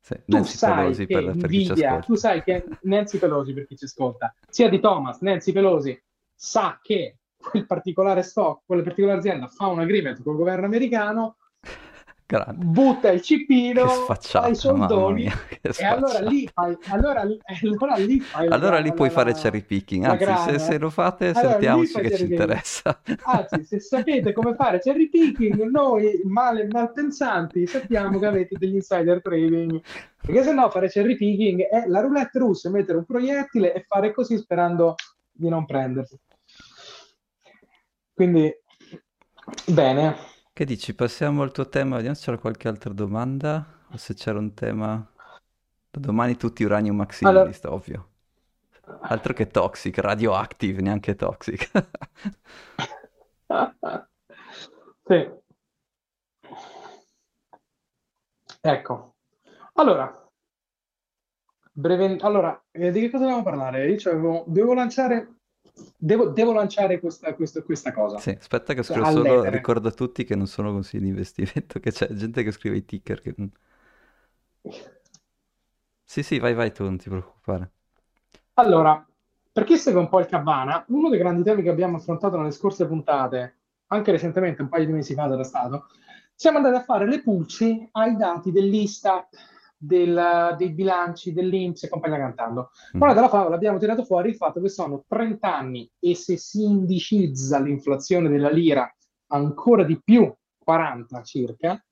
Sì, tu sai Pelosi che per, per Nvidia, tu sai che Nancy Pelosi per chi ci ascolta, sia di Thomas, Nancy Pelosi sa che quel particolare stock, quella particolare azienda fa un agreement con il governo americano, Grande. butta il cipino, fa i soldoni mia, e allora lì fai, allora, allora lì fai Allora la- lì puoi la- fare cherry picking, anzi se, se lo fate Allora, fai che ci interessa. Anzi, se sapete come fare cherry picking, noi male, malpensanti sappiamo che avete degli insider trading. Perché se no fare cherry picking è la roulette russa, mettere un proiettile e fare così sperando di non prendersi. Quindi, bene. Che dici? Passiamo al tuo tema, vediamo se c'era qualche altra domanda o se c'era un tema... Da domani tutti uranium maximalist, ovvio. Altro che toxic, radioactive, neanche toxic. Sì. Ecco. Allora, breve... allora eh, di che cosa dobbiamo parlare? Io c'avevo- devo lanciare, devo, devo lanciare questa, questa, questa cosa. Sì, aspetta che scrivo solo, All'etere. ricordo a tutti che non sono consigli di investimento, che c'è gente che scrive i ticker che... Sì, sì, vai, vai tu, non ti preoccupare. Allora, per chi segue un po' il Cabana, uno dei grandi temi che abbiamo affrontato nelle scorse puntate, anche recentemente, un paio di mesi fa era stato, siamo andati a fare le pulci ai dati dell'Istat, del- dei bilanci dell'Inps e compagnia cantando. Mm. Ora dalla favola abbiamo tirato fuori il fatto che sono 30 anni e se si indicizza l'inflazione della lira ancora di più, 40 circa,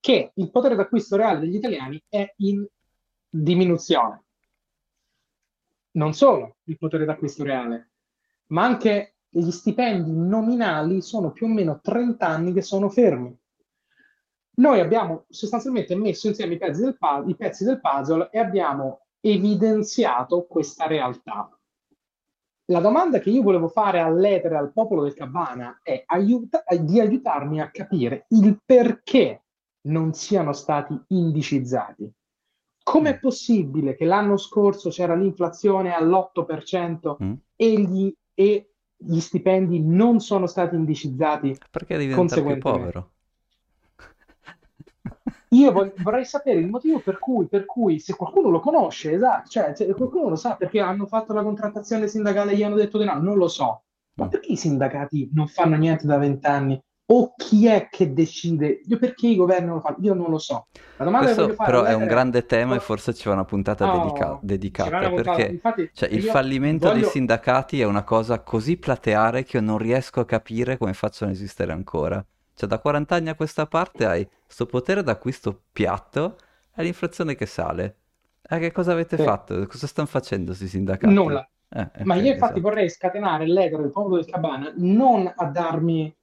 che il potere d'acquisto reale degli italiani è in diminuzione. Non solo il potere d'acquisto reale, ma anche gli stipendi nominali sono più o meno 30 anni che sono fermi. Noi abbiamo sostanzialmente messo insieme i pezzi del, pu- i pezzi del puzzle e abbiamo evidenziato questa realtà. La domanda che io volevo fare all'etere, al popolo del Cabana, è aiuta- di aiutarmi a capire il perché non siano stati indicizzati. Com'è possibile che l'anno scorso c'era l'inflazione all'8% Mm. e gli, e gli stipendi non sono stati indicizzati Perché devi diventare più povero? Io vorrei sapere il motivo per cui, per cui, se qualcuno lo conosce, esatto, cioè se qualcuno lo sa perché hanno fatto la contrattazione sindacale e gli hanno detto di no, non lo so. Ma perché i sindacati non fanno niente da vent'anni? O chi è che decide? Io perché i governi non lo fanno? Io non lo so. La domanda che Questo voglio fare però è un grande tema e forse ci va una puntata oh, dedica- dedicata una puntata. perché Infatti, cioè, il fallimento dei voglio... sindacati è una cosa così plateare che io non riesco a capire come facciano a esistere ancora. Cioè, da 40 anni a questa parte hai sto potere d'acquisto piatto e l'inflazione che sale. E che cosa avete Sì. fatto? Cosa stanno facendo questi sindacati? Nulla. Eh, Ma ok, io infatti esatto. vorrei scatenare l'etere del popolo del Cabana non a darmi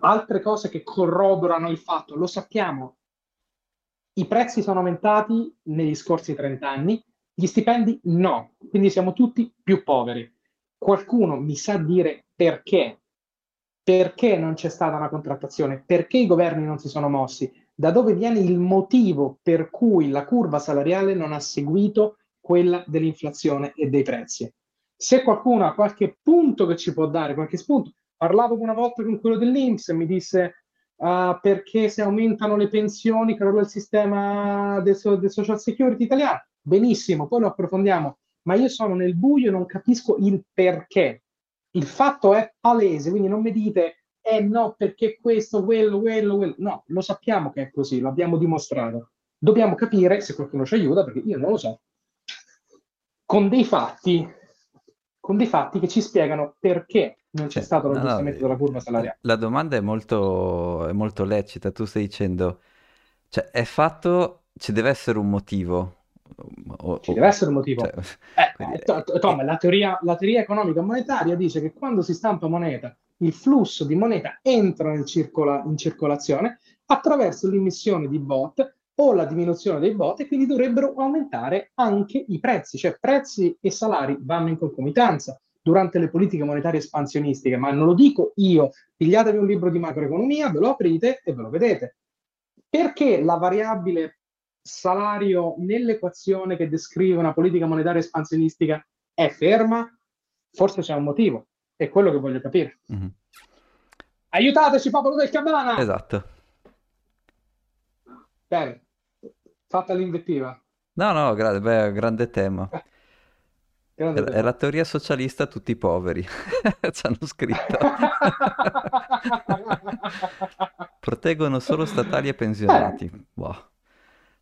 altre cose che corroborano il fatto, lo sappiamo, i prezzi sono aumentati negli scorsi 30 anni, gli stipendi no, quindi siamo tutti più poveri. Qualcuno mi sa dire perché? Perché non c'è stata una contrattazione? Perché i governi non si sono mossi? Da dove viene il motivo per cui la curva salariale non ha seguito quella dell'inflazione e dei prezzi? Se qualcuno ha qualche punto che ci può dare, qualche spunto, parlavo una volta con quello dell'Inps e mi disse ah, perché se aumentano le pensioni crolla il sistema del, del social security italiano. Benissimo, poi lo approfondiamo, ma io sono nel buio e non capisco il perché. Il fatto è palese, quindi non mi dite eh no, perché questo, quello, quello, quello. No, lo sappiamo che è così, lo abbiamo dimostrato. Dobbiamo capire, se qualcuno ci aiuta, perché io non lo so, con dei fatti, con dei fatti che ci spiegano perché non c'è Cioè, stato no, no, l'aggiustamento della curva salariale. la domanda è molto, è molto lecita. Tu stai dicendo, cioè, è fatto, ci deve essere un motivo. O- Ci deve essere un motivo. cioè, Eh, quindi- eh, to- to- Tom, la teoria, la teoria economica monetaria dice che quando si stampa moneta, il flusso di moneta entra nel circola- in circolazione attraverso l'emissione di bot o la diminuzione dei bot e quindi dovrebbero aumentare anche i prezzi, cioè prezzi e salari vanno in concomitanza durante le politiche monetarie espansionistiche, ma non lo dico io, pigliatevi un libro di macroeconomia, ve lo aprite e ve lo vedete. Perché la variabile salario nell'equazione che descrive una politica monetaria espansionistica è ferma? Forse c'è un motivo, è quello che voglio capire. Mhm. Aiutateci, popolo del Cabana! Esatto. Bene, fatta l'invettiva. No, no, gra- beh, grande tema. Grande È, è tema. la teoria socialista tutti i poveri. Ci hanno scritto. Proteggono solo statali e Eh, pensionati.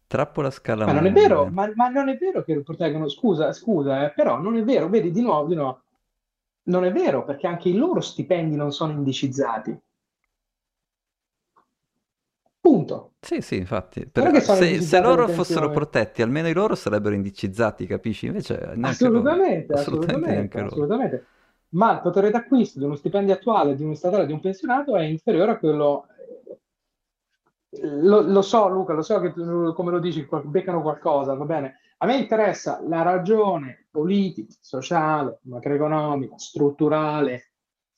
Trappola scala ma non è vero, ma, ma non è vero che lo proteggono. Scusa, scusa, eh, però non è vero. Vedi, di nuovo, di nuovo, non è vero perché anche i loro stipendi non sono indicizzati. Punto. Sì, sì, infatti. Per- se, se loro fossero protetti, almeno i loro sarebbero indicizzati, capisci? Invece neanche loro. Assolutamente, Assolutamente assolutamente, assolutamente. Ma il potere d'acquisto di uno stipendio attuale di uno statale di un pensionato è inferiore a quello. Lo, lo so, Luca, lo so che tu, come lo dici, beccano qualcosa, va bene. A me interessa la ragione politica, sociale, macroeconomica, strutturale,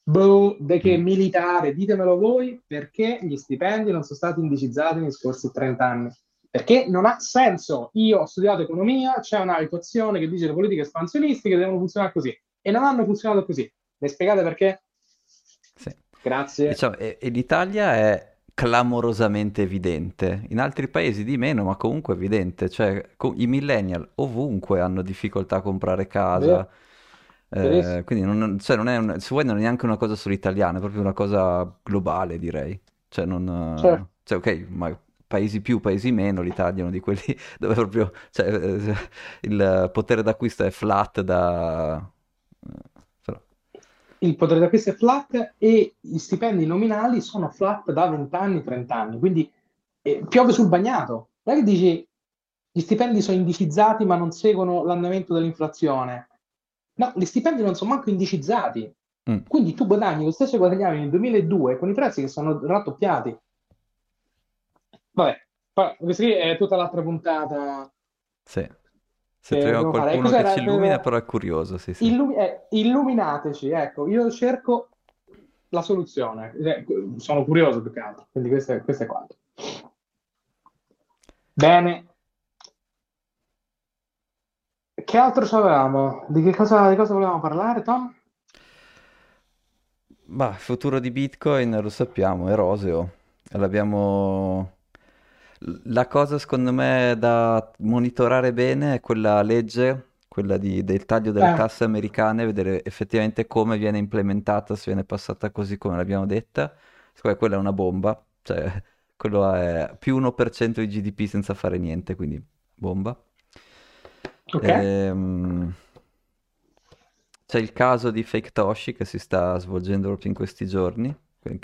boh, che Mm. militare, ditemelo voi, perché gli stipendi non sono stati indicizzati nei scorsi 30 anni. Perché non ha senso. Io ho studiato economia, c'è una equazione che dice le politiche espansionistiche devono funzionare così e non hanno funzionato così. Mi spiegate perché? Sì. Grazie. Diciamo, e, e l'Italia è clamorosamente evidente. In altri paesi di meno, ma comunque evidente. Cioè, co- i millennial ovunque hanno difficoltà a comprare casa. Eh, quindi non, cioè non è un- se vuoi non è neanche una cosa solo italiana, è proprio una cosa globale, direi. Cioè, non, Certo. cioè, ok, ma paesi più, paesi meno, l'Italia è uno di quelli dove proprio cioè, eh, il potere d'acquisto è flat da... Il potere d'acquisto è flat e gli stipendi nominali sono flat da 20 anni, 30 anni, quindi eh, piove sul bagnato. Non è che dici gli stipendi sono indicizzati ma non seguono l'andamento dell'inflazione. No, gli stipendi non sono manco indicizzati. mm, Quindi tu guadagni lo stesso che guadagnavi nel 2002 con i prezzi che sono raddoppiati. Vabbè, questa qui è tutta l'altra puntata sì. Se che troviamo qualcuno che ci illumina, però è curioso, sì, sì. Illu- eh, illuminateci, ecco, io cerco la soluzione. Eh, Sono curioso più che altro, quindi questo è, questo è quanto. Bene, che altro avevamo? Di che cosa, di cosa volevamo parlare, Tom? Ma il futuro di Bitcoin lo sappiamo, è roseo. L'abbiamo... La cosa secondo me da monitorare bene è quella legge, quella di- del taglio delle Eh, tasse americane, vedere effettivamente come viene implementata, se viene passata così come l'abbiamo detta. Secondo me quella è una bomba, cioè quello è più 1% di GDP senza fare niente, quindi bomba. ok. Ehm, C'è il caso di Fake Toshi che si sta svolgendo proprio in questi giorni,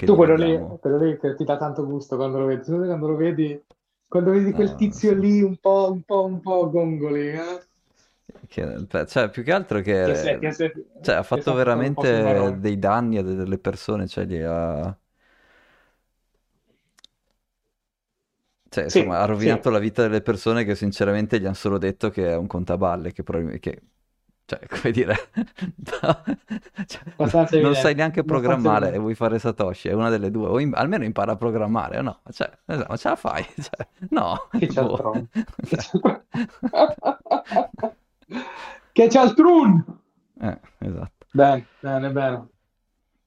Tu lo quello lì, vediamo. quello lì che ti dà tanto gusto quando lo vedi. Quando lo vedi, quando vedi quel No, tizio lì un po', un po', un po' gongoli, eh? Che- cioè, più che altro Che, se, che che, se, cioè, ha che fatto veramente dei danni a de- delle persone, cioè, li ha, cioè, insomma, Sì, ha rovinato sì, la vita delle persone che sinceramente gli hanno solo detto che è un contaballe, che probabilmente, che, cioè, come dire, cioè, non sai neanche programmare e vuoi fare Satoshi, è una delle due, o im- almeno impara a programmare, o no? Cioè, esatto, ce la fai? Cioè, no, Che c'è boh. Che c'è altrun? Eh, esatto. Bene, bene, bene.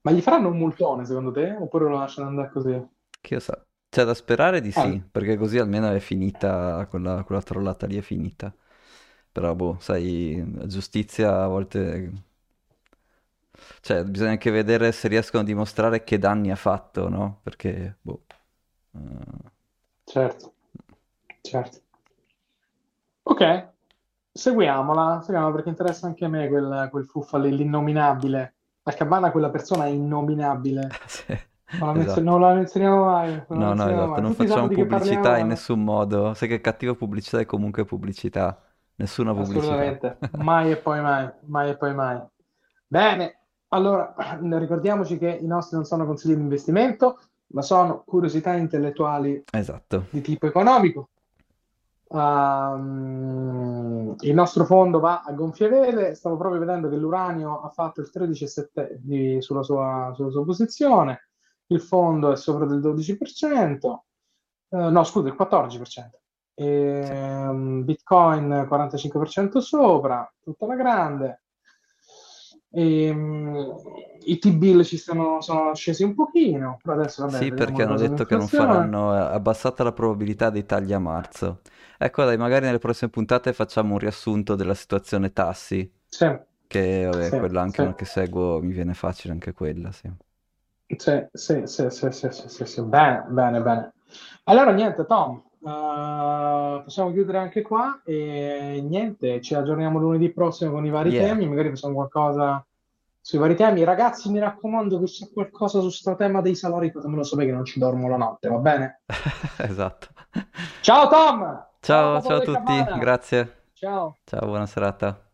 Ma gli faranno un multone secondo te? Oppure lo lasciano andare così? Chi lo sa? C'è da sperare di Eh, sì, perché così almeno è finita, quella, quella trollata lì è finita. Però, boh, sai, la giustizia a volte... Cioè, bisogna anche vedere se riescono a dimostrare che danni ha fatto, no? Perché, boh... eh, certo, certo. Ok, seguiamola, seguiamola perché interessa anche a me quel, quel fuffa lì, l'innominabile. A Cabana quella persona è innominabile. sì, Non la, esatto. non la menzioniamo mai, non la No, no, esatto, mai. non Tutti facciamo pubblicità in nessun modo. Sai che cattiva pubblicità è comunque pubblicità. Nessuna pubblicità. assolutamente, mai e poi mai, mai e poi mai. Bene, allora ricordiamoci che i nostri non sono consigli di investimento, ma sono curiosità intellettuali Esatto. di tipo economico. Um, il nostro fondo va a gonfie vele. Stavo proprio vedendo che l'uranio ha fatto il 13,7 di- sulla sua, sulla sua posizione. Il fondo è sopra del 12%, Eh, no, scusa, il 14%. Ehm, Bitcoin 45% sopra, tutta la grande. Ehm, i T-bill ci stanno, sono scesi un pochino, però adesso vabbè, Sì, perché hanno detto che non faranno, è abbassata la probabilità dei tagli a marzo. Ecco, dai, magari nelle prossime puntate facciamo un riassunto della situazione tassi, Sì, che vabbè, sì, quella anche sì. che seguo mi viene facile anche quella, sì. Sì, sì, sì, sì, sì, sì, sì, sì. Bene, bene, bene. Allora, niente, Tom, eh, possiamo chiudere anche qua e niente, ci aggiorniamo lunedì prossimo con i vari Yeah, temi, magari facciamo qualcosa sui vari temi. Ragazzi, mi raccomando, che c'è qualcosa su sto tema dei salari, fatemelo sapere che non ci dormo la notte, va bene? esatto. Ciao Tom! Ciao Ciao, ciao a tutti, Cabana! grazie. Ciao! Ciao, buona serata.